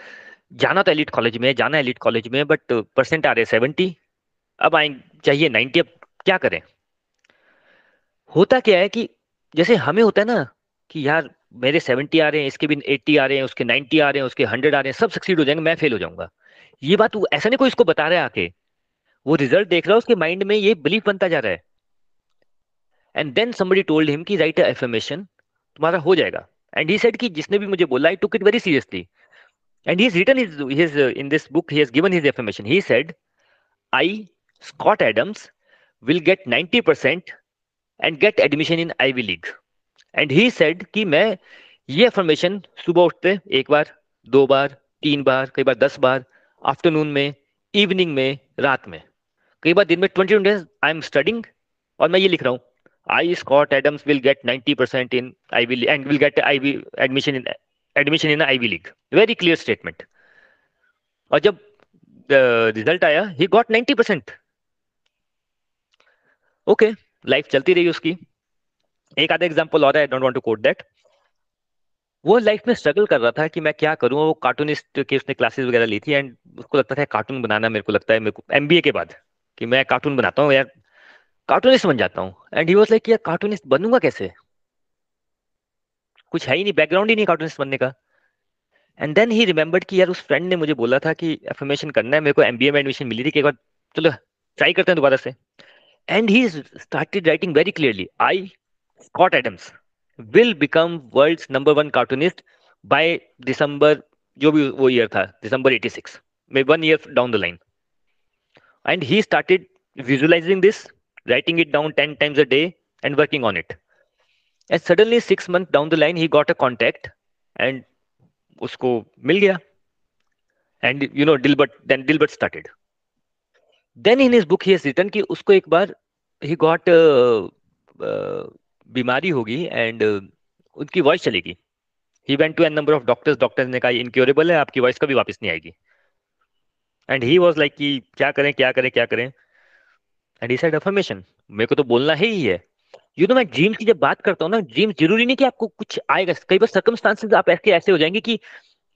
जाना तो एलिट कॉलेज में जाना एलिट कॉलेज में बट परसेंट आ रहे हैं सेवेंटी अब आए, चाहिए नाइन्टी अब क्या करें? होता क्या है कि जैसे हमें होता है ना कि यार, मेरे सेवेंटी आ रहे हैं, इसके भी एट्टी आ रहे हैं, उसके नाइन्टी आ रहे हैं, उसके हंड्रेड आ रहे हैं, सब सक्सीड हो जाएँगे, मैं फेल हो जाऊँगा। ये बात ऐसा नहीं कोई इसको बता रहा है आके। वो रिज़ल्ट देख रहा है, उसके माइंड में ये बिलीफ बनता जा रहा है। And then somebody told him कि राइट एफर्मेशन तुम्हारा हो जाएगा। एंड ही सेड कि जिसने भी मुझे बोला I took it very seriously and he is written his his in this book he has given his affirmation he said I Scott Adams will get 90% and get admission in Ivy League and he said कि मैं ये affirmation सुबह उठते, एक बार, दो बार, तीन बार, कई बार दस बार आफ्टरनून में इवनिंग में, रात में। कई बार दिन में twenty days I am studying और मैं ये लिख रहा हूँ I Scott Adams will get ninety percent in I will and will get Ivy admission in admission in Ivy league very clear statement और जब रिज़ल्ट आया he got ninety percent okay life चलती रही उसकी। एक आधा एग्ज़ाम्पल और है don't want to quote that वो लाइफ में स्ट्रगल कर रहा था कि मैं क्या करूँ, वो कार्टूनिस्ट की उसने क्लासेस वगैरह ली थी एंड उसको लगता था कार्टून बनाना मेरे को लगता है, मेरे को एमबीए के बाद कि मैं कार्टून बनाता हूँ, यार कार्टूनिस्ट बन जाता हूँ. एंड ही वाज लाइक यार कार्टूनिस्ट बनूँगा कैसे? कुछ है ही नहीं बैकग्राउंड ही नहीं कार्टूनिस्ट बनने का। एंड देन ही रिमेंबर्ड कि, यार, उस फ्रेंड ने मुझे बोला था कि एफर्मेशन करना है, मेरे को एमबीए में एडमिशन मिली थी, कि एक बार चलो ट्राई करते हैं दोबारा से. And he started writing very clearly I Scott Adams will become world number one cartoonist by December जो भी वो ईयर था दिसंबर 86 में one year down the line and he started visualizing this writing it down 10 times a day and working on it and suddenly 6 months down the line he got a contact and usko mil gaya and you know dilbert then dilbert started then in his book he has written ki usko ek baar he got uh, uh, बीमारी होगी and uh, उनकी voice चलेगी। He went to an number of doctors doctors ने कहा incurable है आपकी voice कभी वापस नहीं आएगी। एंड ही वॉज़ लाइक कि क्या करें क्या करें क्या करें? एंड ही सेड अफर्मेशन मेरे को तो बोलना है ही। है यू नो मैं ड्रीम्स की जब बात करता हूँ ना ड्रीम्स ज़रूरी नहीं कि आपको कुछ आएगा। कई बार सर्कमस्टांसेस आप ऐसे ऐसे हो जाएँगे कि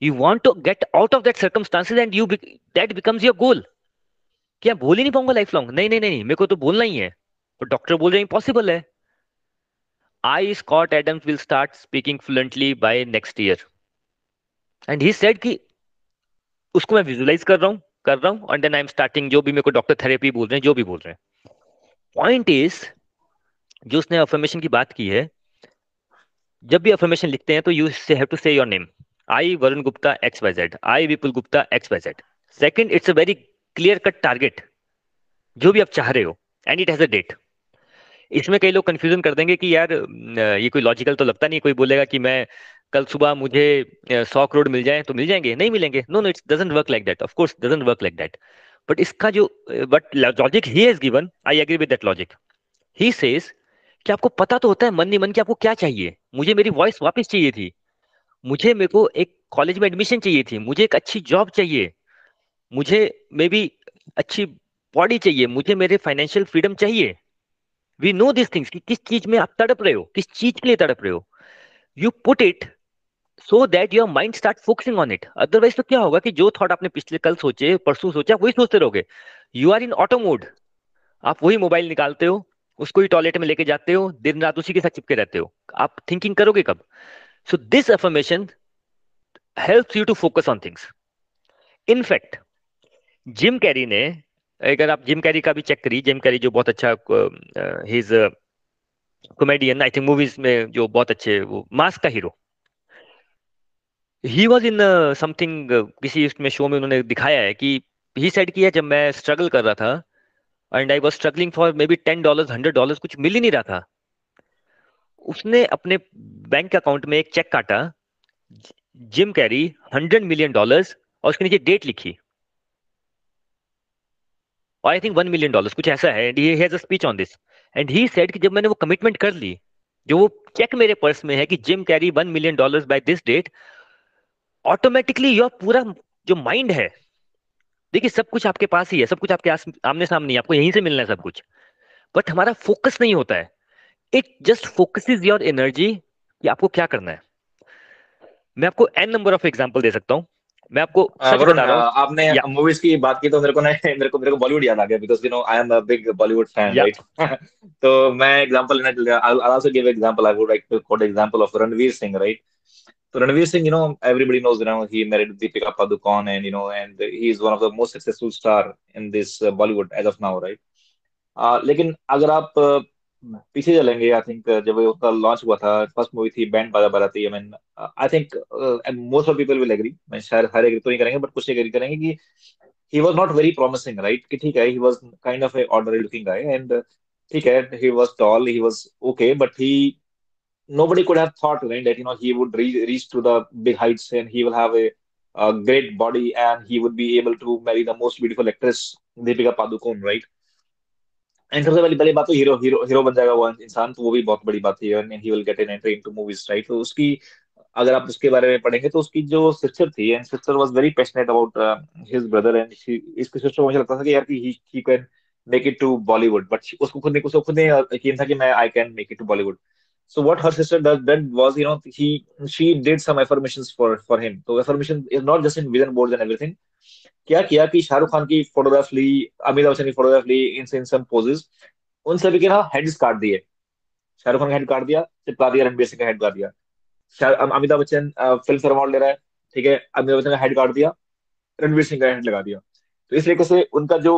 you want to get out of that circumstances and you that becomes your goal क्या बोल ही नहीं पाऊँगा लाइफ लॉन्ग नहीं नहीं नहीं मेरे को तो बोलना ही है। डॉक्टर बोल रहे हैं इम्पॉसिबल है। I Scott Adams will start speaking fluently by next year and he said कि उसको मैं विजुलाइज कर रहा हूँ, कर रहा हूँ and then I am starting जो भी मेरे को डॉक्टर थेरेपी बोल रहे हैं, जो भी बोल रहे हैं। पॉइंट इज़ जो उसने अफर्मेशन की बात की है, जब भी अफर्मेशन लिखते हैं तो you have to say your name I Varun Gupta X Y Z I Vipul Gupta X Y Z second it's a very clear cut target जो भी आप चाह रहे हो and it has a date इसमें कई लोग कंफ्यूजन कर देंगे कि यार ये कोई लॉजिकल तो लगता नहीं, कोई बोलेगा कि मैं कल सुबह मुझे सौ करोड़ मिल जाए तो मिल जाएँगे? नहीं मिलेंगे। No no it's doesn't work like that of course doesn't work like that but इसका जो but logic he has given I agree with that logic he says कि आपको पता तो होता है मन नहीं मन की आपको क्या चाहिए। मुझे मेरी वॉइस वापस चाहिए थी। मुझे मेरे को एक कॉलेज में एडमिशन चाहिए थी। मुझे एक अच्छी जॉब चाहिए। मुझे मे बी अच्छी बॉडी चाहिए। मुझे मेरे फाइनेंशियल फ्रीडम चाहिए। वी नो दिस थिंग्स कि किस चीज़ में आप तड़प रहे हो? किस चीज़ के लिए तड़प रहे हो? You put it so that your mind start focusing on it otherwise तो क्या होगा कि जो थॉट आपने पिछले कल सोचे, परसों सोचा, वही सोचते रहोगे। You are in auto mode आप वही मोबाइल निकालते हो, उसको ही टॉयलेट में लेके जाते हो, दिन रात उसी के साथ चिपके रहते हो। आप थिंकिंग करोगे कब? So this affirmation help you to focus on things in fact Jim Carrey ने अगर आप जिम कैरी का भी चेक करिए जिम कैरी जो बहुत अच्छा his comedian I think movies में जो बहुत अच्छे वो मास्क का hero he was in something किसी उसमें शो में उन्होंने दिखाया है कि ही सेड किया जब मैं स्ट्रगल कर रहा था and I was struggling for maybe ten dollar hundred dollar कुछ मिल ही नहीं रहा था, उसने अपने बैंक अकाउंट में एक चेक काटा Jim Carrey hundred million dollars और उसके नीचे डेट लिखी। I think one million dollar कुछ ऐसा है and he has a speech on this and he said कि जब मैंने वो कमिटमेंट कर ली, जो वो चेक मेरे पर्स में है कि Jim Carrey one million dollar by this date automatically your पूरा जो माइंड है, देखिए सब कुछ आपके पास ही है, सब कुछ आपके आमने सामने आपको यहीं से मिलना है सब कुछ। बट हमारा फोकस नहीं होता है। It just focus your energy कि आपको क्या करना है। मैं आपको एन नंबर ऑफ़ एग्ज़ाम्पल दे सकता हूँ। मैं आपको सच बता रहा हूँ। आपने मूवीज़ की बात की तो मेरे को ना मेरे को मेरे को बॉलीवुड याद आ गया because you know I am a big Bollywood fan right तो मैं एग्जांपल लेना चाहता हूँ also give example I would like to quote example of Ranveer Singh right तो Ranveer Singh you know everybody knows you he married Deepika Padukone and you know and he is one of the most successful star in this Bollywood age of now right लेकिन अगर आप पीछे चलेंगे I think जब उसका launch हुआ था first movie थी Band Baaja Baraati I mean I think most of people will agree मैं शायद हर एग्री तो नहीं करेंगे बट कुछ एग्री करेंगे कि he was not very promising right कि ठीक है he was kind of a ordinary looking guy and ठीक है he was tall he was okay but he nobody could have thought right that you know he would reach to the big heights and he will have a great body and he would be able to marry the most beautiful actress Deepika Padukone right and सबसे पहली पहली बात तो hero hero hero बन जाएगा वो इंसान तो वो भी बहुत बड़ी बात है and he will get an entry into movies right तो उसकी अगर आप उसके बारे में पढ़ेंगे तो उसकी जो सिस्टर थी and sister was very passionate about his brother and इसकी सिस्टर को मुझे लगता था कि यार कि he he can make it to Bollywood but उसको खुद ने उसको खुद ने यकीन था कि मैं I can make it to Bollywood So what her sister does then was, you know, he she did some affirmations for for him. So affirmation is not just in vision boards and everything. क्या किया कि शाहरुख खान की photograph ली, अमिताभ बच्चन की photograph ली, इन सम poses उन सभी के ना heads काट दिए। शाहरुख खान का हेड काट दिया दिया रणबीर सिंह का हेड काट दिया। Amitabh Bachchan Filmfare award ले रहा है, ठीक है? अमिताभ बच्चन का हेड काट दिया, रणबीर सिंह का हेड लगा दिया। तो इस तरीके से उनका जो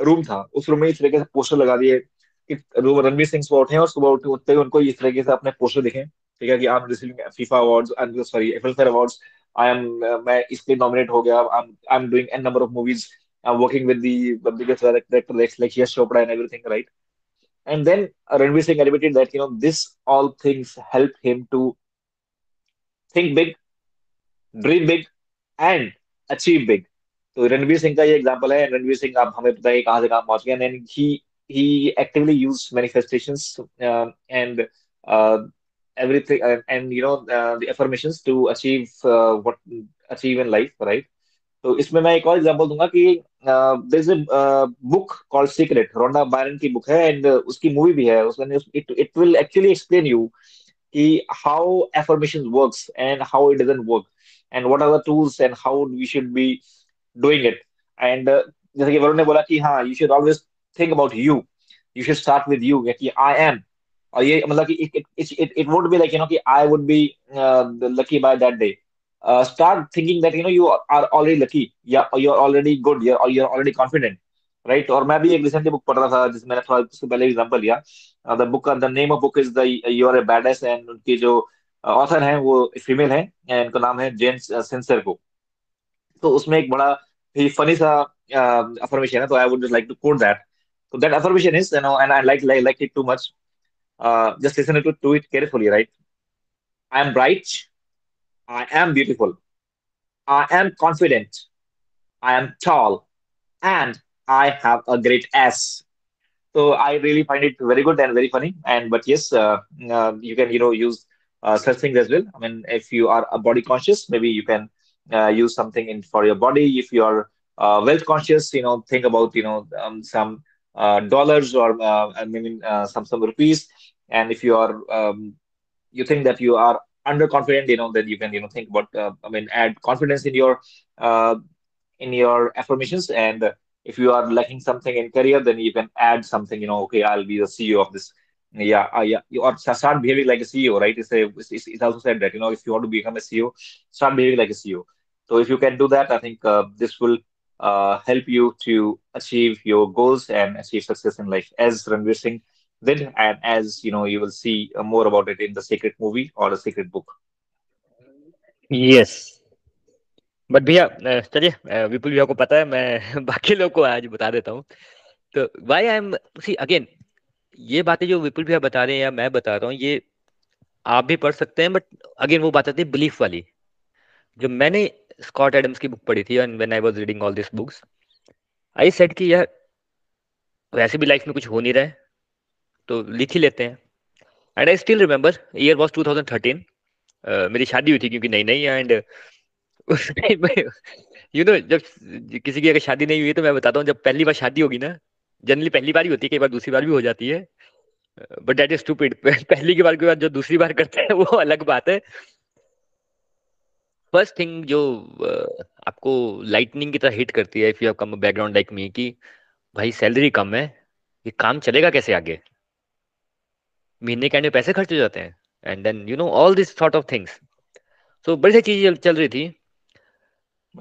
रूम था, उस रूम में इस तरीके से पोस्टर लगा दिए कि रूम रणवीर सिंह सुबह उठे और सुबह उठते उठते उनको इस तरीके से अपने पोस्टर दिखे, ठीक है? कि am receiving FIFA awards sorry Filmfare awards I am मैं इसके नॉमिनेट हो गया। I am doing an number of movies I am working with the biggest director like Yash Chopra and everything right and then Ranveer Singh admitted that you know this all things help him to think big dream big and achieve big तो रणवीर सिंह का ये example है। रणवीर सिंह आप, हमें पता है कहाँ से कहाँ पहुँच गए and he he actively used manifestations and everything uh, and you know uh, the affirmations to achieve uh, what achieve in life right? तो इसमें मैं एक और एग्जांपल दूँगा कि there is a book called secret Rhonda Byrne की book है and उसकी मूवी भी है उसमें it it will actually explain you कि how affirmation works and how it doesn't work and what are the tools and how we should be doing it and जैसे कि वरुण ने बोला कि हाँ you should always think about you you should start with you कि I M और ये मतलब कि it it it would be like you know कि I would be lucky by that day uh, start thinking that you know you are already lucky. Yeah you're already good. Or you're already confident. Right और मैं भी एक recently book पढ़ रहा था जिसमें मैंने थोड़ा उसके पहले एग्जांपल लिया. The book the name of book is the you are a badass and उनकी जो ऑथर हैं वो फीमेल हैं एंड उनका नाम है जेन सेंसर को तो उसमें एक बड़ा ही फनी सा अफर्मेशन है तो I would like to quote that that affirmation is you know and i like like, like it too much. Uh, just listen to, to it carefully right i am bright I am beautiful. I am confident. I am tall. And I have a great ass. So I really find it very good and very funny. And but yes, uh, uh, you can you know use uh, such things as well. I mean, if you are a body conscious, maybe you can uh, use something in for your body. If you are wealth conscious, you know, think about you know um, some dollars or I mean some some rupees. And if you are um, you think that you are underconfident, you know, then you can, you know, think about, uh, I mean, add confidence in your, uh, in your affirmations. And if you are lacking something in career, then you can add something, you know, okay, I'll be the CEO of this. Yeah, uh, yeah, or start behaving like a CEO, right? It's, a, it's, it's also said that, you know, if you want to become a CEO, start behaving like a CEO. So if you can do that, I think uh, this will uh, help you to achieve your goals and achieve success in life. As Ranveer Singh did, and as you know, you will see uh, more about it in the Secret movie or the Secret book. Yes. But भैया चलिए विपुल भैया को पता है मैं बाकी लोग को आज बता देता हूँ तो why I am see again ये बातें जो विपुल भैया बता रहे हैं या मैं बता रहा हूँ ये आप भी पढ़ सकते हैं बट अगेन वो बात आती है बिलीफ वाली जो मैंने स्कॉट एडम्स की बुक पढ़ी थी and when I was reading all this books I said कि यार वैसे भी लाइफ में कुछ हो नहीं रहा है तो लिख ही लेते हैं। And I still remember year was two thousand thirteen मेरी शादी हुई थी क्योंकि नहीं नहीं एंड उस टाइम यू नो जब किसी की अगर शादी नहीं हुई तो मैं बताता हूँ, जब पहली बार शादी होगी ना जनरली पहली बार ही होती है, कई बार दूसरी बार भी हो जाती है बट दैट इज़ स्टूपिड पहली की बार के बाद जो दूसरी बार करते हैं, वो अलग बात है। फ़र्स्ट थिंग जो आपको लाइटनिंग की तरह हिट करती है if you have come background like me कि भाई सैलरी कम है, ये काम चलेगा कैसे आगे? महीने के एंड में पैसे खर्च हो जाते हैं and then you know all this sort of things so बड़ी सारी चीज़ें चल रही थी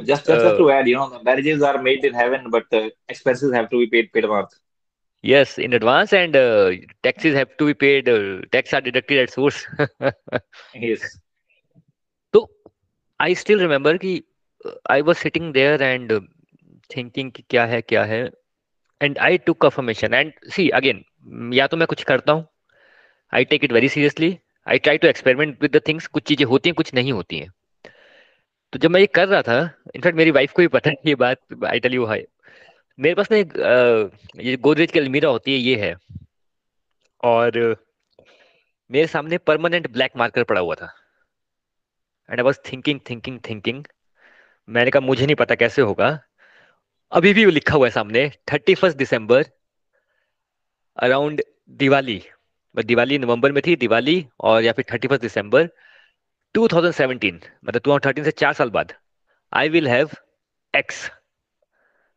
just just uh, to add you know the marriages are made in heaven but uh, expenses have to be paid paid on yes in advance and uh, taxes have to be paid uh, tax are deducted at source yes so i still remember कि i was sitting there and uh, thinking कि क्या है क्या है and i took affirmation and see again या तो मैं कुछ करता हूँ I take it very seriously I try to experiment with the things कुछ चीज़ें होती हैं, कुछ नहीं होती हैं। तो जब मैं ये कर रहा था इनफैक्ट मेरी वाइफ को भी पता है ये बात आई टेल यू हाई मेरे पास ना एक ये गोदरेज की अलमीरा होती है, ये है। और मेरे सामने परमानेंट ब्लैक मार्कर पड़ा हुआ था। And I was thinking thinking thinking मैंने कहा, मुझे नहीं पता कैसे होगा। अभी भी वो लिखा हुआ है सामने thirty first December around Diwali. Diwali नवंबर में थी, दिवाली और या फिर थर्टी फ़र्स्ट दिसंबर 2017 मतलब 2013 से चार साल बाद। आई विल हैव एक्स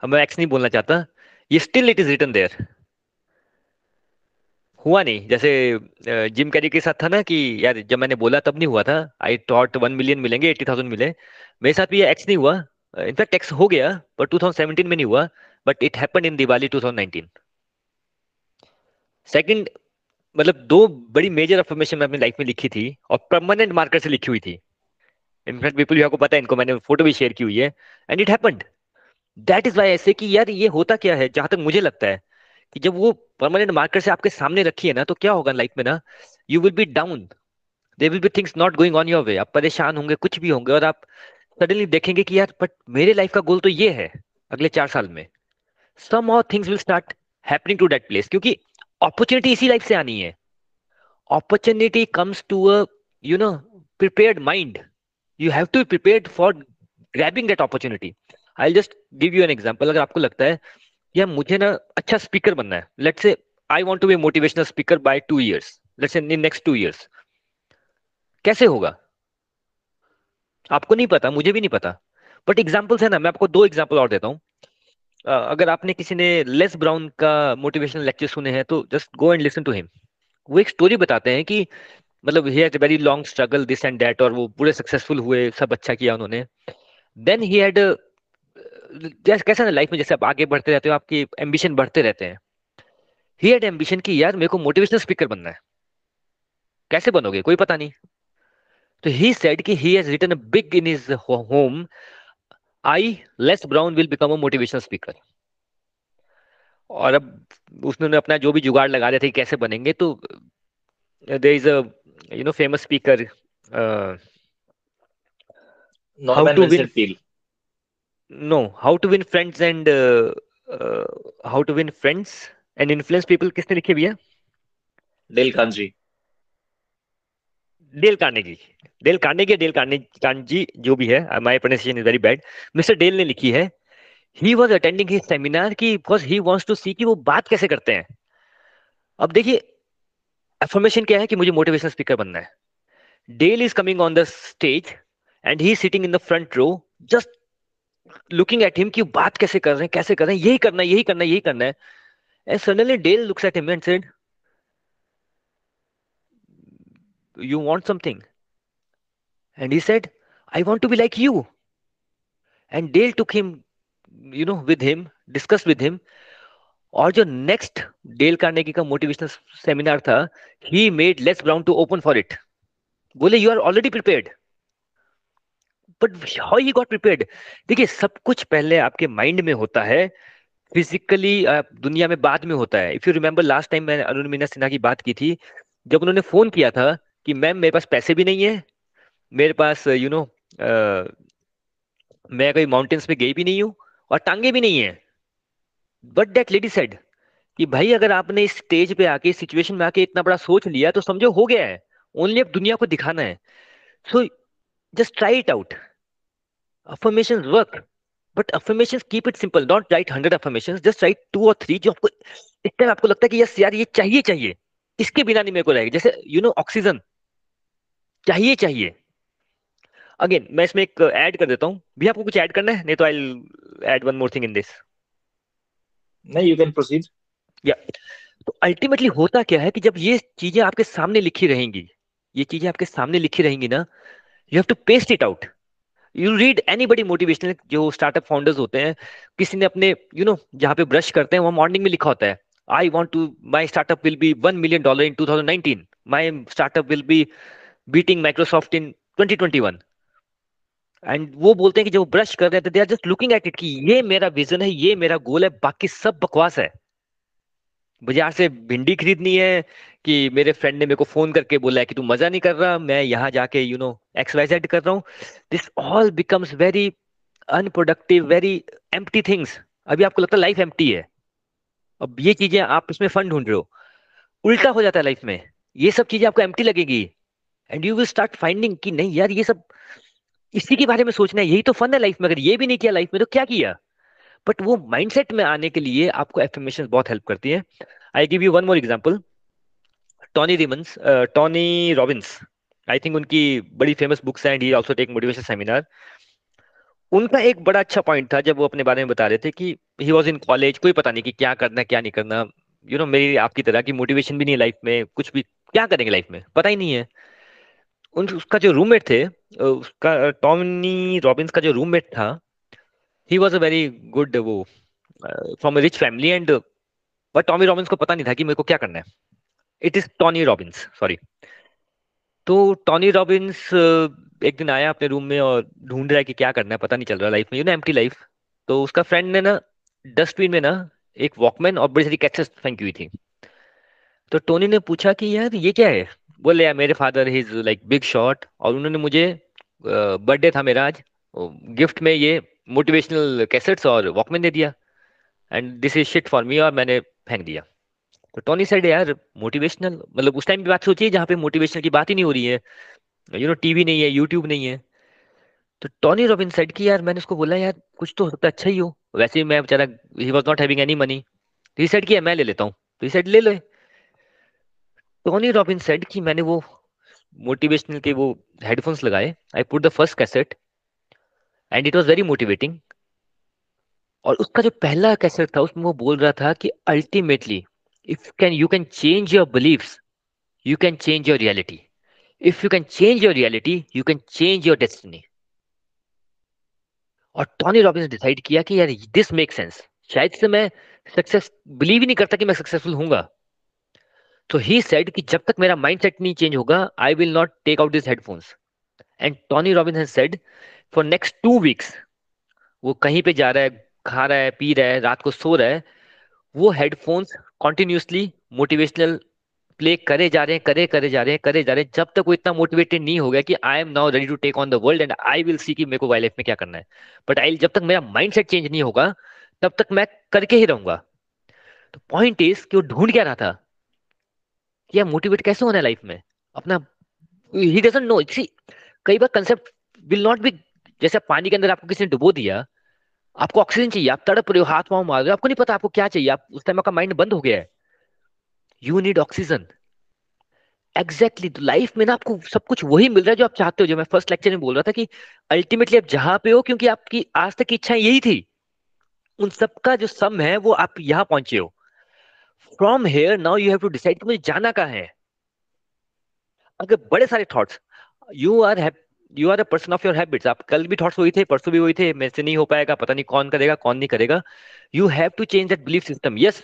मैं एक्स नहीं बोलना चाहता। ये still it is return there हुआ नहीं। जैसे जिम कैरी के साथ था ना कि यार जब मैंने बोला तब नहीं हुआ था। आई टॉट वन मिलियन मिलेंगे एट्टी थाउज़ेंड मिले। मेरे साथ भी ये एक्स नहीं हुआ। इनफैक्ट एक्स हो गया, पर 2017 में नहीं हुआ। But it happened in Diwali 2019 second मतलब दो बड़ी मेजर अफर्मेशन मैं अपनी लाइफ में लिखी थी और परमानेंट मार्कर से लिखी हुई थी। इनफैक्ट पीपल को पता है, इनको मैंने फ़ोटो भी शेयर की हुई है and it happened that is why ऐसे कि यार ये होता क्या है? जहाँ तक मुझे लगता है कि जब वो परमानेंट मार्कर से आपके सामने रखी है ना तो क्या होगा लाइफ में ना? You will be down there will be things not going on your way आप परेशान होंगे, कुछ भी होंगे, और आप सडनली देखेंगे कि यार बट मेरे लाइफ का गोल तो ये है अगले चार साल में। Some of things will start happening to that place क्योंकि अपॉर्चुनिटी इसी लाइफ से आनी है। Opportunity comes to a you know prepared mind you have to prepared for grabbing that opportunity I just give you an example अगर आपको लगता है या मुझे ना अच्छा स्पीकर बनना है। Let's say I want to be motivational speaker by two years let's say in next two years कैसे होगा? आपको नहीं पता, मुझे भी नहीं पता। बट एग्जाम्पल्स है ना, मैं आपको दो एग्ज़ाम्पल और देता हूँ। अगर आपने किसी ने लेस ब्राउन का मोटिवेशनल लेक्चर सुने हैं तो just go and listen to him वो एक स्टोरी बताते हैं कि मतलब he has very long struggle this and that और वो पूरे सक्सेसफुल हुए, सब अच्छा किया उन्होंने. देन ही हैड जैसे, कैसा ना लाइफ में, जैसे आप आगे बढ़ते रहते हो, आपकी एम्बिशन बढ़ते रहते हैं. ही हैड एम्बिशन की यार, मेरे को मोटिवेशनल स्पीकर बनना है. कैसे बनोगे? कोई पता नहीं. तो ही सेड कि he has written a big in his home I Les Brown will become a motivational speaker और अब उसने अपना जो भी जुगाड़ लगा रहे थे कैसे बनेंगे तो there is a you know famous speaker how to win no how to win friends and uh, uh, how to win friends and influence people किसने लिखे भैया? Dale Carnegie Dale Carnegie Dale Carnegie Dale Carnegie जो भी है my pronunciation is very bad mister Dale ने लिखी है he was attending his seminar की because he wants to see कि वो बात कैसे करते हैं। अब देखिए अफर्मेशन क्या है कि मुझे मोटिवेशनल स्पीकर बनना है। Dale is coming on the stage and he sitting in the front row, just looking at him कि बात कैसे कर रहे हैं, कैसे कर रहे हैं, यही करना है, यही करना है, यही करना है। And suddenly Dale looks at him and said you want something. And he said, i want to be like you. And dale took him, you know, with him, discussed with him. और जो next Dale Carnegie का motivational seminar था he made Les Brown to open for it बोले you are already prepared but how he got prepared देखिए, सब कुछ पहले आपके माइंड में होता है फिजिकली दुनिया में बाद में होता है. If you remember last time मैंने अरुण मीना सिन्हा की बात की थी, जब उन्होंने फ़ोन किया था कि मैम, मेरे पास पैसे भी नहीं है। मेरे पास यू नो मैं कहीं माउंटेन्स में गई भी नहीं हूँ और टांगे भी नहीं है। बट डेट लेडी सेड कि भाई, अगर आपने इस स्टेज पे आके सिचुएशन में आके इतना बड़ा सोच लिया तो समझो हो गया है। ओनली अब दुनिया को दिखाना है। So just try it out affirmations work, but affirmations keep it simple don't write 100 affirmations, just write two or three जो आपको, इस टाइम आपको लगता है कि यस यार, ये चाहिए चाहिए। इसके बिना नहीं मेरे को रहेगा जैसे यू नो ऑक्सीजन चाहिए चाहिए। अगेन मैं इसमें एक ऐड कर देता हूँ। भी आपको कुछ ऐड करना है? नहीं तो I add one more thing in this नहीं यू कैन प्रोसीड या तो अल्टीमेटली होता क्या है कि जब ये चीज़ें आपके सामने लिखी रहेंगी ये चीज़ें आपके सामने लिखी रहेंगी ना you have to paste it out you read anybody motivational जो स्टार्टअप फाउंडर्स होते हैं किसी ने अपने यू नो जहाँ पे ब्रश करते हैं वो मॉर्निंग में लिखा होता है I want to my startup will be one million dollar in two thousand nineteen my startup will be beating Microsoft in twenty twenty one and वो बोलते हैं कि जब ब्रश कर रहे थे they are just looking at it कि ये मेरा विजन है, ये मेरा गोल है, बाकी सब बकवास है। बाज़ार से भिंडी खरीदनी है कि मेरे फ्रेंड ने मेरे को फ़ोन करके बोला है कि तू मज़ा नहीं कर रहा, मैं यहाँ जाके you know X Y Z कर रहा हूँ। This all becomes very unproductive very empty things अभी आपको लगता है लाइफ एम्प्टी है। अब ये चीज़ें आप इसमें फंड ढूंढ रहे हो। उल्टा हो जाता है लाइफ में। ये सब चीज़ें आपको एम्प्टी लगेगी। And you will start finding कि नहीं यार ये सब इसी के बारे में सोचना है यही तो फन है लाइफ में। अगर ये भी नहीं किया लाइफ में तो क्या किया? बट वो माइंडसेट में आने के लिए आपको एफर्मेशन बहुत हेल्प करती है। I give you one more example Tony Robbins Tony Robbins I think उनकी बड़ी फ़ेमस बुक्स हैं he also take motivation seminar उनका एक बड़ा अच्छा पॉइंट था जब वो अपने बारे में बता रहे थे कि ही वॉज़ इन कॉलेज कोई पता नहीं कि क्या करना क्या नहीं करना। यू you नो know, मेरी आपकी तरह की मोटिवेशन भी नहीं है लाइफ में कुछ भी क्या करेंगे लाइफ में? पता ही नहीं है। उन उसका जो रूममेट थे उसका टॉनी रॉबिन्स का जो रूममेट था he was a very good वो from a rich family and but Tommy Robbins को पता नहीं था कि मेरे को क्या करना है। It is Tony Robbins sorry तो टॉनी रॉबिन्स एक दिन आया अपने रूम में और ढूंढ रहा है कि क्या करना है, पता नहीं चल रहा लाइफ में यू नो एम्प्टी लाइफ तो उसका फ्रेंड ने ना डस्टबिन में ना, एक वॉकमैन और बड़ी सारी कैसेस फेंकी हुई थी। तो टोनी ने पूछा कि यार ये क्या है? बोले, यार, मेरे father is like big shot और उन्होंने मुझे बर्थडे था मेरा आज। गिफ्ट में ये मोटिवेशनल कैसेट्स और वॉकमैन दे दिया। And this is shit for me और मैंने फेंक दिया। तो टोनी साइड यार मोटिवेशनल मतलब उस टाइम की बात सोचिए जहाँ पे मोटिवेशनल की बात ही नहीं हो रही है। यू नो टीवी नहीं है यूट्यूब नहीं है। तो टोनी रॉबिन साइड की, यार, मैंने उसको बोला, यार, कुछ तो हो सकता अच्छा ही हो। वैसे ही मैं, बेचारा he was not having any money तो सेट किया मैं ले लेता हूँ। तो सेट ले लो। टोनी रॉबिन सेड कि मैंने वो मोटिवेशनल के वो हेडफोन्स लगाए। I put the first cassette and it was very motivating और उसका जो पहला कैसेट था, उसमें वो बोल रहा था कि ultimately if can you can change your believes you can change your reality if you can change your reality you can change your destiny और टॉनी रॉबिन्स डिसाइड किया कि यार दिस मेक सेंस शायद से मैं सक्सेस बिलीव ही नहीं करता कि मैं सक्सेसफुल हूँगा तो ही सेड कि जब तक मेरा माइंडसेट नहीं चेंज होगा I will not take out this headphones and Tony Robin said for next two weeks वो कहीं पे जा रहा है, खा रहा है, पी रहा है, रात को सो रहा है, वो हेडफोन्स कॉन्टिन्यूसली मोटिवेशनल प्ले करे जा रहे हैं, करे करे जा रहे हैं, करे जा रहे हैं, जब तक वो इतना मोटिवेटेड नहीं हो गया कि I am now ready to take on the world and I will see कि मेरे को लाइफ में क्या करना है. बट आई जब तक मेरा माइंड चेंज नहीं होगा, तब तक मैं करके ही रहूँगा. तो पॉइंट इज़ कि वो ढूंढ क्या रहा था? कि मोटिवेट कैसे होना है लाइफ में? अपना ही डजंट नो सी कई बार कंसेप्ट विल नॉट बी जैसे पानी के अंदर आपको किसी ने डुबो दिया, आपको ऑक्सीजन चाहिए, आप तड़प रहे हो, हाथ पाँव मार रहे हो, आपको नहीं पता आपको क्या चाहिए, आप, उस टाइम आपका माइंड बंद हो गया है। You need oxygen exactly life में ना आपको सब कुछ वही मिल रहा है जो आप चाहते हो। जो मैं फ़र्स्ट लेक्चर में बोल रहा था कि अल्टीमेटली आप जहाँ पे हो, क्योंकि आपकी आज तक की इच्छाएँ यही थी। उन सबका जो सम है, वो आप यहाँ पहुँचे हो। From here now you have to decide कि मुझे जाना कहाँ है? अगर बड़े सारे thoughts you are you are a person of your habits आप कल भी थॉट्स हुई थे परसों भी हुई थे मेरे से नहीं हो पाएगा पता नहीं कौन करेगा कौन नहीं करेगा. You have to change that belief system yes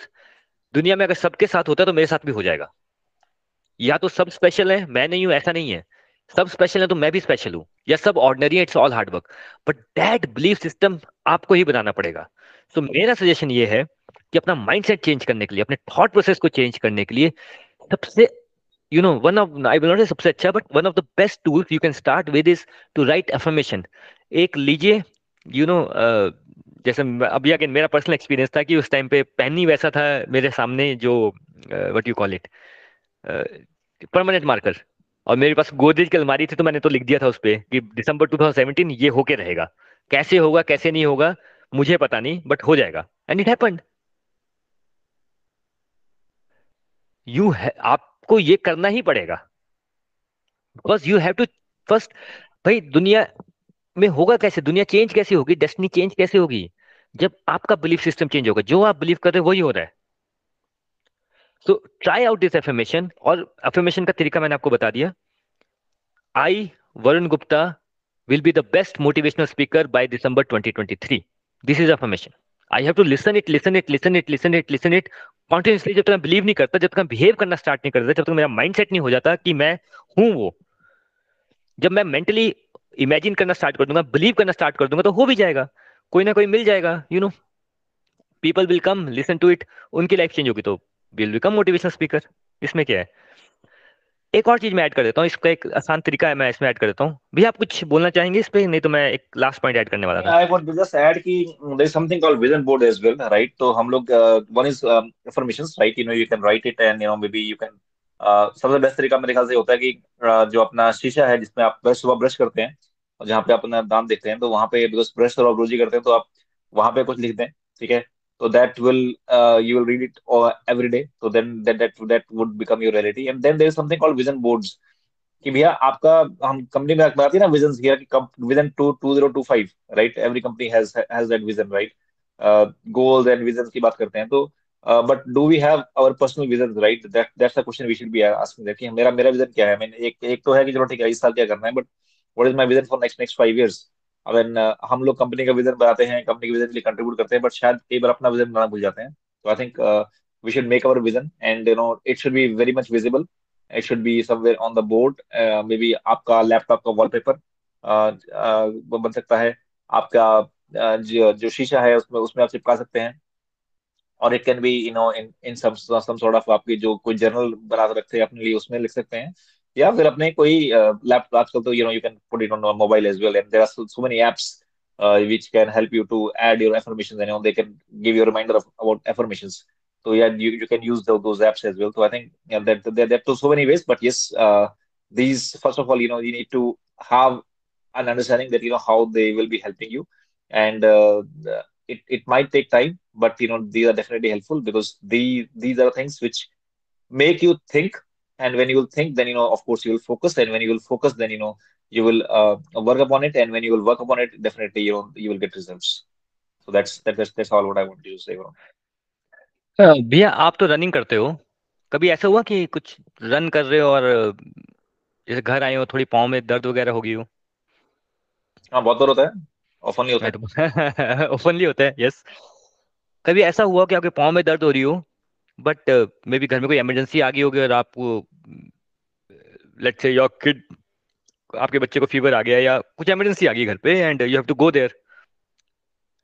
दुनिया में अगर सबके साथ होता है तो मेरे साथ भी हो जाएगा. या तो सब स्पेशल है मैं नहीं हूँ ऐसा नहीं है. सब स्पेशल है तो मैं भी स्पेशल हूँ. या सब ordinary it's all hard work but that belief system आपको ही बनाना पड़ेगा. सो so, मेरा सजेशन ये है कि अपना माइंडसेट चेंज करने के लिए, अपने थॉट प्रोसेस को चेंज करने के लिए सबसे you know one of I will not say सबसे अच्छा but one of the best tools you can start with is to write affirmation एक लीजिए यू नो जैसे अभी अगेन मेरा पर्सनल एक्सपीरियंस था कि उस टाइम पे पेन ही वैसा था मेरे सामने जो what you call it permanent marker और मेरे पास गोदरेज की अलमारी थी तो मैंने तो लिख दिया था उस पर कि दिसंबर 2017 ये होके रहेगा। कैसे होगा, कैसे नहीं होगा, मुझे पता नहीं बट हो जाएगा। एंड इट हैपेंड यू आपको ये करना ही पड़ेगा। Because you have to first भाई, दुनिया में होगा कैसे? दुनिया चेंज कैसे होगी? डेस्टिनी चेंज कैसे होगी? जब आपका बिलीफ सिस्टम चेंज होगा, जो आप बिलीव कर रहे हो, वही हो रहा है। So try out this affirmation और एफर्मेशन का तरीका मैंने आपको बता दिया। I Varun Gupta will be the best motivational speaker by December 2023 this is affirmation I have to listen it listen it listen it listen it listen it continuously जब तक मैं बिलीव नहीं करता, जब तक मैं बिहेव करना स्टार्ट नहीं करता, जब तक मेरा माइंड सेट नहीं हो जाता कि मैं हूँ वो। जब मैं मेंटली इमेजिन करना स्टार्ट कर दूँगा बिलीव करना स्टार्ट कर दूँगा तो हो भी जाएगा। कोई ना कोई मिल जाएगा you know people will come listen to it उनकी लाइफ चेंज होगी तो विल बिकम मोटिवेशनल स्पीकर इसमें क्या है? एक और चीज़ मैं ऐड कर देता हूँ इसका एक आसान तरीका है मैं इसमें ऐड कर देता हूँ। भैया आप कुछ बोलना चाहेंगे इस पे? नहीं तो मैं एक लास्ट पॉइंट ऐड करने वाला था। आई वांट जस्ट ऐड कि there is something called vision board as well right तो हम लोग one is informations right you know you can write it and you know maybe you can सबसे best तरीका मेरे ख्याल से होता है कि uh, जो अपना शीशा है जिसमें आप सुबह ब्रश करते हैं और जहाँ पे आप अपना दांत देखते हैं तो वहाँ पे बिकॉज़ ब्रश और रोजी करते हैं तो आप वहाँ पे कुछ लिख दें ठीक है? So that will uh, you will read it uh, every day. So then that that that would become your reality. And then there is something called vision boards. कि भैया आपका हम कंपनी में बताती है ना विजन हियर कि vision two two zero two five right every company has has that vision right goals and vision की बात करते हैं तो but do we have our personal vision right that that's the question we should be asking that कि मेरा मेरा vision क्या है? मैंने एक एक तो है कि चलो ठीक है इस साल क्या करना है but what is my vision for next next five years अगर हम लोग कंपनी का विजन बनाते हैं कंपनी के विजन के लिए कंट्रीब्यूट करते हैं बट शायद कई बार अपना विजन बनाना भूल जाते हैं। तो I think we should make our vision and you know it should be very much visible it should be somewhere on the board maybe आपका लैपटॉप का वॉलपेपर बन सकता है। आपका uh, जो जो शीशा है उसमें उसमें आप चिपका सकते हैं। और it can be you know in in some some sort of आपकी जो कोई जर्नल बना रखते हैं अपने लिए उसमें लिख सकते हैं। या फिर अपने कोई लैपटॉप आजकल तो you know you can put it on mobile as well and there are so many apps which can help you to add your affirmations and you know they can give you a reminder of about affirmations so yeah you, you can use those, those apps as well so i think yeah, that there, there are so many ways but yes uh, these first of all you know you need to have an understanding that you know how they will be helping you and uh, it, it might take time but you know these are definitely helpful because the these are things which make you think and when you will think then you know of course you will focus and when you will focus then you know you will uh, work upon it and when you will work upon it definitely you know you will get results so that's that's that's all what i want to say bro भैया आप तो running करते हो कभी ऐसा हुआ कि कुछ रन कर रहे हो और जैसे घर आए हो थोड़ी पाँव में दर्द वगैरह हो गई हो हाँ बहुत बार होता है ऑफनली होता है ओपनली होता है यस कभी ऐसा हुआ कि आपके पाँव में दर्द हो रही हो बट मे बी घर में कोई इमरजेंसी आ गई होगी और आपको लेट्स से योर किड आपके बच्चे को फीवर आ गया या कुछ इमरजेंसी आ गई घर पे and you have to go there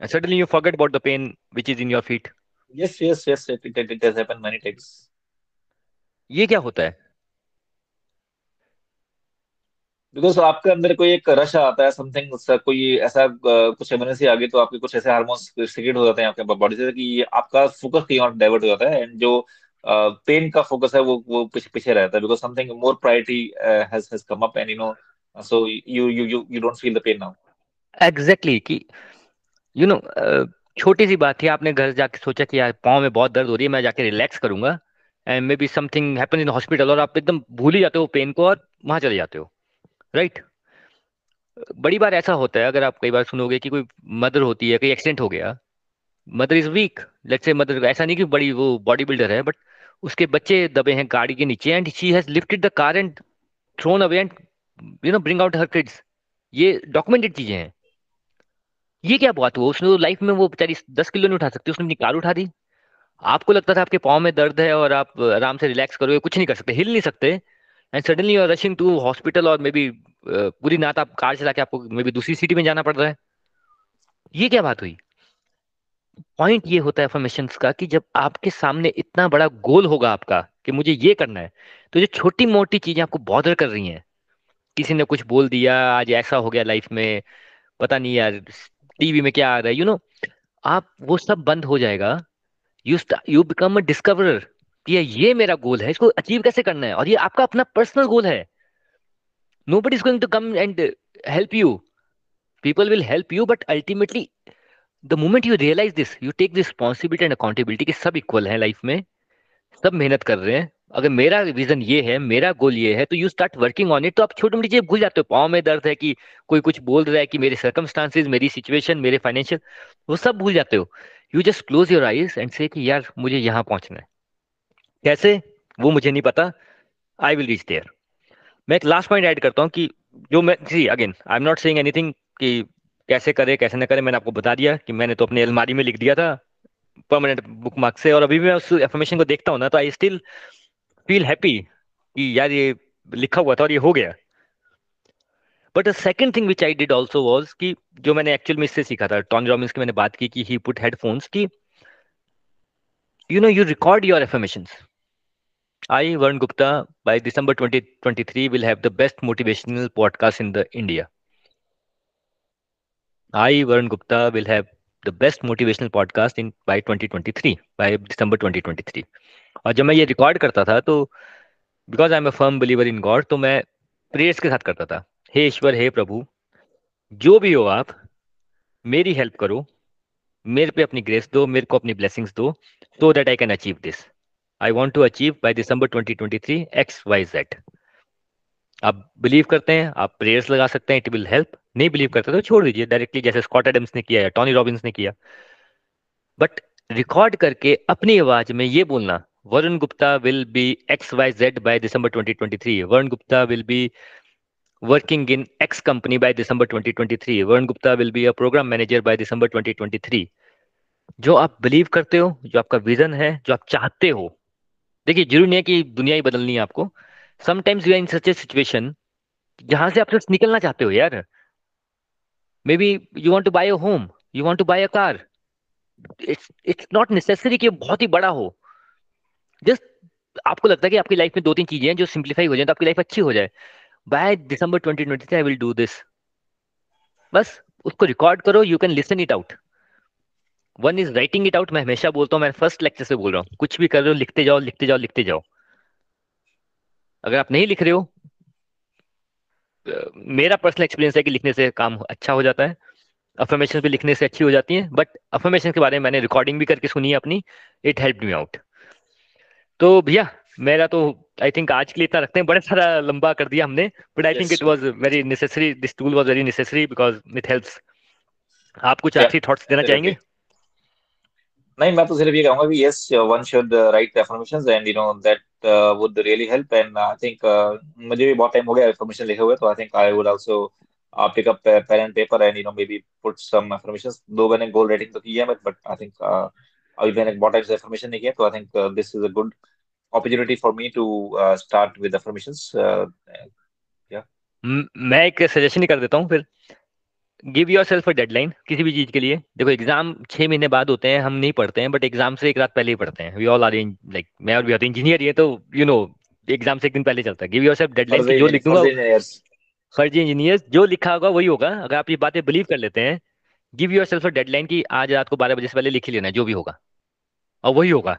suddenly you forget about the pain which is in your feet yes yes yes it it happened many times ये क्या होता है? बिकॉज़ आपके अंदर कोई एक रश आता है समथिंग कोई ऐसा कुछ इमरजेंसी आ गई तो आपके कुछ ऐसे हार्मोन्स सीक्रेट हो जाते हैं आपके बॉडी से कि आपका फोकस कहीं और डाइवर्ट हो जाता है एंड जो पेन का फोकस है वो वो पीछे पीछे रहता है because something more priority has has come up and you know so you you you you don't feel the pain now exactly कि यू नो छोटी सी बात थी, आपने घर जाके सोचा कि यार पाँव में बहुत दर्द हो रही है, मैं जाके रिलैक्स करूँगा and maybe something happen in hospital और आप एकदम भूल ही जाते हो पेन को और वहाँ चले जाते हो। राइट? बड़ी बार ऐसा होता है, अगर आप कई बार सुनोगे कि कोई मदर होती है, कोई एक्सीडेंट हो गया, mother is weak let's say mother, ऐसा नहीं कि बड़ी, वो बॉडी बिल्डर है बट उसके बच्चे दबे हैं गाड़ी के नीचे and she has lifted the car and thrown away and you know bring out her kids ये डॉक्यूमेंटेड चीज़ें हैं। ये क्या बात हुआ? उसने तो लाइफ में वो बेचारी दस किलो नहीं उठा सकती, उसने अपनी कार उठा दी। आपको लगता था आपके पाँव में दर्द है और आप आराम से रिलैक्स करोगे, कुछ नहीं कर सकते, हिल नहीं सकते। And suddenly you are rushing to hospital और मे बी पूरी नात आप कार चला के आपको मे बी दूसरी सिटी में जाना पड़ रहा है। ये क्या बात हुई? पॉइंट ये होता है एफर्मेशन का कि जब आपके सामने इतना बड़ा गोल होगा आपका कि मुझे ये करना है तो जो छोटी मोटी चीज़ें आपको बॉदर कर रही हैं। किसी ने कुछ बोल दिया, आज ऐसा हो गया लाइफ में, पता नहीं यार टीवी में क्या आ रहा है यू नो आप वो सब बंद हो जाएगा। You you become a discoverer कि ये मेरा गोल है, इसको अचीव कैसे करना है? और ये आपका अपना पर्सनल गोल है। No but is going to come and help you people will help you but ultimately the moment you realise this you take responsibility and accountability कि सब इक्वल है लाइफ में। सब मेहनत कर रहे हैं। अगर मेरा विजन ये है, मेरा गोल ये है तो you start working on it तो आप छोटी मोटी चीज़ें भूल जाते हो। पाँव में दर्द है कि कोई कुछ बोल रहा है कि मेरे सर्कमस्टांसिस मेरी सिचुएशन मेरे फाइनेंशियल वो सब भूल जाते हो। You just close your eyes and say कि यार, मुझे यहाँ पहुँचना है। कैसे? वो मुझे नहीं पता। आई विल रीच देयर मैं एक लास्ट पॉइंट ऐड करता हूँ कि जो मैं see again I am not saying anything कि कैसे करे, कैसे ना करे, मैंने आपको बता दिया कि मैंने तो अपने अलमारी में लिख दिया था परमानेंट बुक मार्क से, और अभी मैं उस इन्फॉर्मेशन को देखता हूँ ना तो आई स्टिल फील हैप्पी कि यार ये लिखा हुआ था और ये हो गया। But the second thing which I did also was कि जो मैंने एक्चुअल में इससे सीखा था टॉन रॉबिन्स की मैंने बात की कि ही पुट हेडफोन्स की you know you record your affirmations I, Varun Gupta, by December 2023, will have the best motivational podcast in the India. I, Varun Gupta, will have the best motivational podcast in by 2023, by December 2023. और जब मैं ये record करता था तो because I am a firm believer in God तो मैं prayers के साथ करता था हे ईश्वर हे प्रभु जो भी हो आप मेरी हेल्प करो मेरे पे अपनी ग्रेस दो मेरे को अपनी ब्लेसिंग्स दो so that I can achieve this I want to achieve by December twenty twenty three X Y Z आप बिलीव करते हैं, आप प्रेयर्स लगा सकते हैं इट विल हेल्प नहीं बिलीव करते तो छोड़ दीजिए डायरेक्टली जैसे स्कॉट एडम्स ने किया या टॉनी रॉबिन्स ने किया बट रिकॉर्ड करके अपनी आवाज़ में ये बोलना Varun Gupta will be X Y Z by December 2023 Varun Gupta will be working in X company by December 2023. Varun Gupta will be a program manager by December 2023. जो आप बिलीव करते हो, जो आपका विजन है, जो आप चाहते हो देखिए, ज़रूरी नहीं है कि दुनिया ही बदलनी है आपको। Sometimes you are in such a situation जहाँ से आप निकलना चाहते हो यार। Maybe you want to buy a home you want to buy a car it's it's not necessary कि बहुत ही बड़ा हो। जस्ट आपको लगता है कि आपकी लाइफ में दो तीन चीज़ें हैं जो सिंप्लीफाई हो जाए तो आपकी लाइफ अच्छी हो जाए। By December 2023 I will do this बस, उसको रिकॉर्ड करो you can listen it out one is writing it out मैं हमेशा बोलता हूँ मैं फ़र्स्ट लेक्चर से बोल रहा हूँ। कुछ भी कर रहे हो लिखते जाओ लिखते जाओ लिखते जाओ। अगर आप नहीं लिख रहे हो मेरा पर्सनल एक्सपीरियंस है कि लिखने से काम अच्छा हो जाता है। अफर्मेशन भी लिखने से अच्छी हो जाती है बट अफर्मेशन के बारे में मैंने रिकॉर्डिंग भी करके सुनी है अपनी इट हेल्प मी आउट तो भैया मेरा तो आई थिंक आज के लिए इतना रखते हैं। बड़े सारा लंबा कर दिया हमने but I think it was very necessary this tool was very necessary because it helps आप कुछ आखिरी थॉट्स देना चाहेंगे? नहीं मैं तो सिर्फ़ ये कहूँगा कि yes one should write affirmations and you know that would really help and I think मुझे भी बहुत टाइम हो गया एफर्मेशन लिखे हुए तो I think I would also pick up pen and paper and you know maybe put some affirmations दो मैंने गोल रेटिंग तो की है बट आई थिंक अभी मैंने बहुत टाइम से एफर्मेशन नहीं किया तो I think this is a good opportunity for me to uh, start with affirmations uh, yeah. मैं एक सजेशन ही कर देता हूँ फिर। Give yourself a deadline किसी भी चीज़ के लिए। देखो एग्ज़ाम छह महीने बाद होते हैं हम नहीं पढ़ते हैं बट एग्ज़ाम से एक रात पहले ही पढ़ते हैं। वी ऑल आर लाइक मैं और भी होते इंजीनियर ये तो यू नो एग्ज़ाम से एक दिन पहले चलता है। गिव योर सेल्फ डेडलाइन जो लिखूँगा फर्जी इंजीनियर जो लिखा होगा वही होगा। अगर आप ये बातें बिलीव कर लेते हैं give yourself a deadline की आज रात को बारह बजे से पहले लिख ही लेना जो भी होगा। और वही होगा।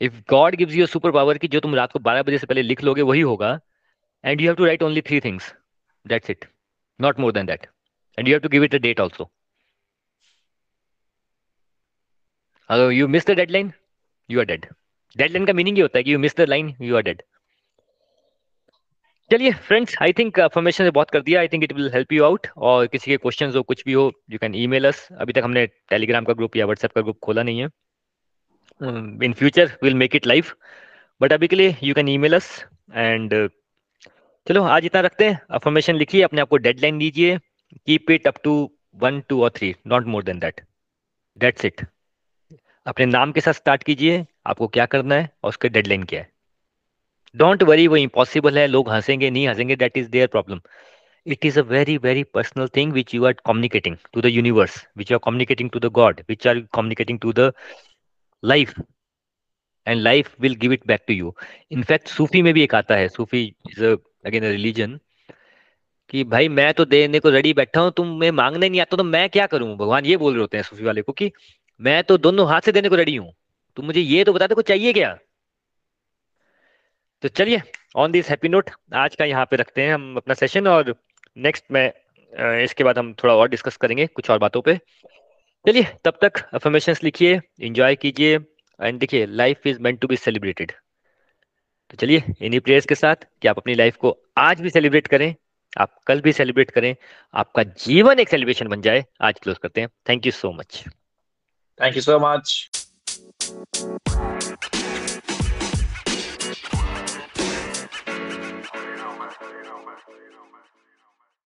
If God gives you super power की जो तुम रात को बारह बजे से पहले लिख लोगे वही होगा। And you have to write only three things that's it not more than that. And you have to give it a date also. अगर you miss the deadline you are dead deadline का meaning ये होता है कि you miss the line you are dead चलिए friends I think formation से बहुत कर दिया. I think it will help you out और किसी के क्वेश्चंस हो, कुछ भी हो यू कैन ईमेल अस अभी तक हमने टेलीग्राम का ग्रुप या व्हाट्सएप का ग्रुप खोला नहीं है. In future will make it live but अभी के लिए you can email us and चलो, आज इतना रखते हैं। अफॉर्मेशन लिखिए, अपने आपको डेड लाइन दीजिए। Keep it up to one two और three not more than that that's it अपने नाम के साथ स्टार्ट कीजिए, आपको क्या करना है और उसके डेडलाइन क्या है। डोंट वरी वो इम्पॉसिबल है, लोग हंसेंगे, नहीं हंसेंगे that is their problem it is a very very personal thing which you are communicating to the universe which you are communicating to the God which are communicating to the life and life will give it back to you in fact सूफी में भी एक आता है Sufi is a again religion कि भाई मैं तो देने को रेडी बैठा हूँ, तुम मैं मांगने नहीं आता तो मैं क्या करूँ? भगवान ये बोल रहे होते हैं सूफी वाले को कि मैं तो दोनों हाथ से देने को रेडी हूँ। तुम मुझे ये तो बता दो को चाहिए क्या? तो चलिए ऑन दिस हैप्पी नोट आज का यहाँ पे रखते हैं हम अपना सेशन और नेक्स्ट में इसके बाद हम थोड़ा और डिस्कस करेंगे कुछ और बातों पे। चलिए, तब तक अफर्मेशन लिखिए इंजॉय कीजिए एंड देखिए life is meant to be celebrated तो चलिए, इन्हीं प्रेयर्स के साथ कि आप अपनी लाइफ को आज भी सेलिब्रेट करें, आप कल भी सेलिब्रेट करें, आपका जीवन एक सेलिब्रेशन बन जाए। आज क्लोज करते हैं। Thank you so much thank you so much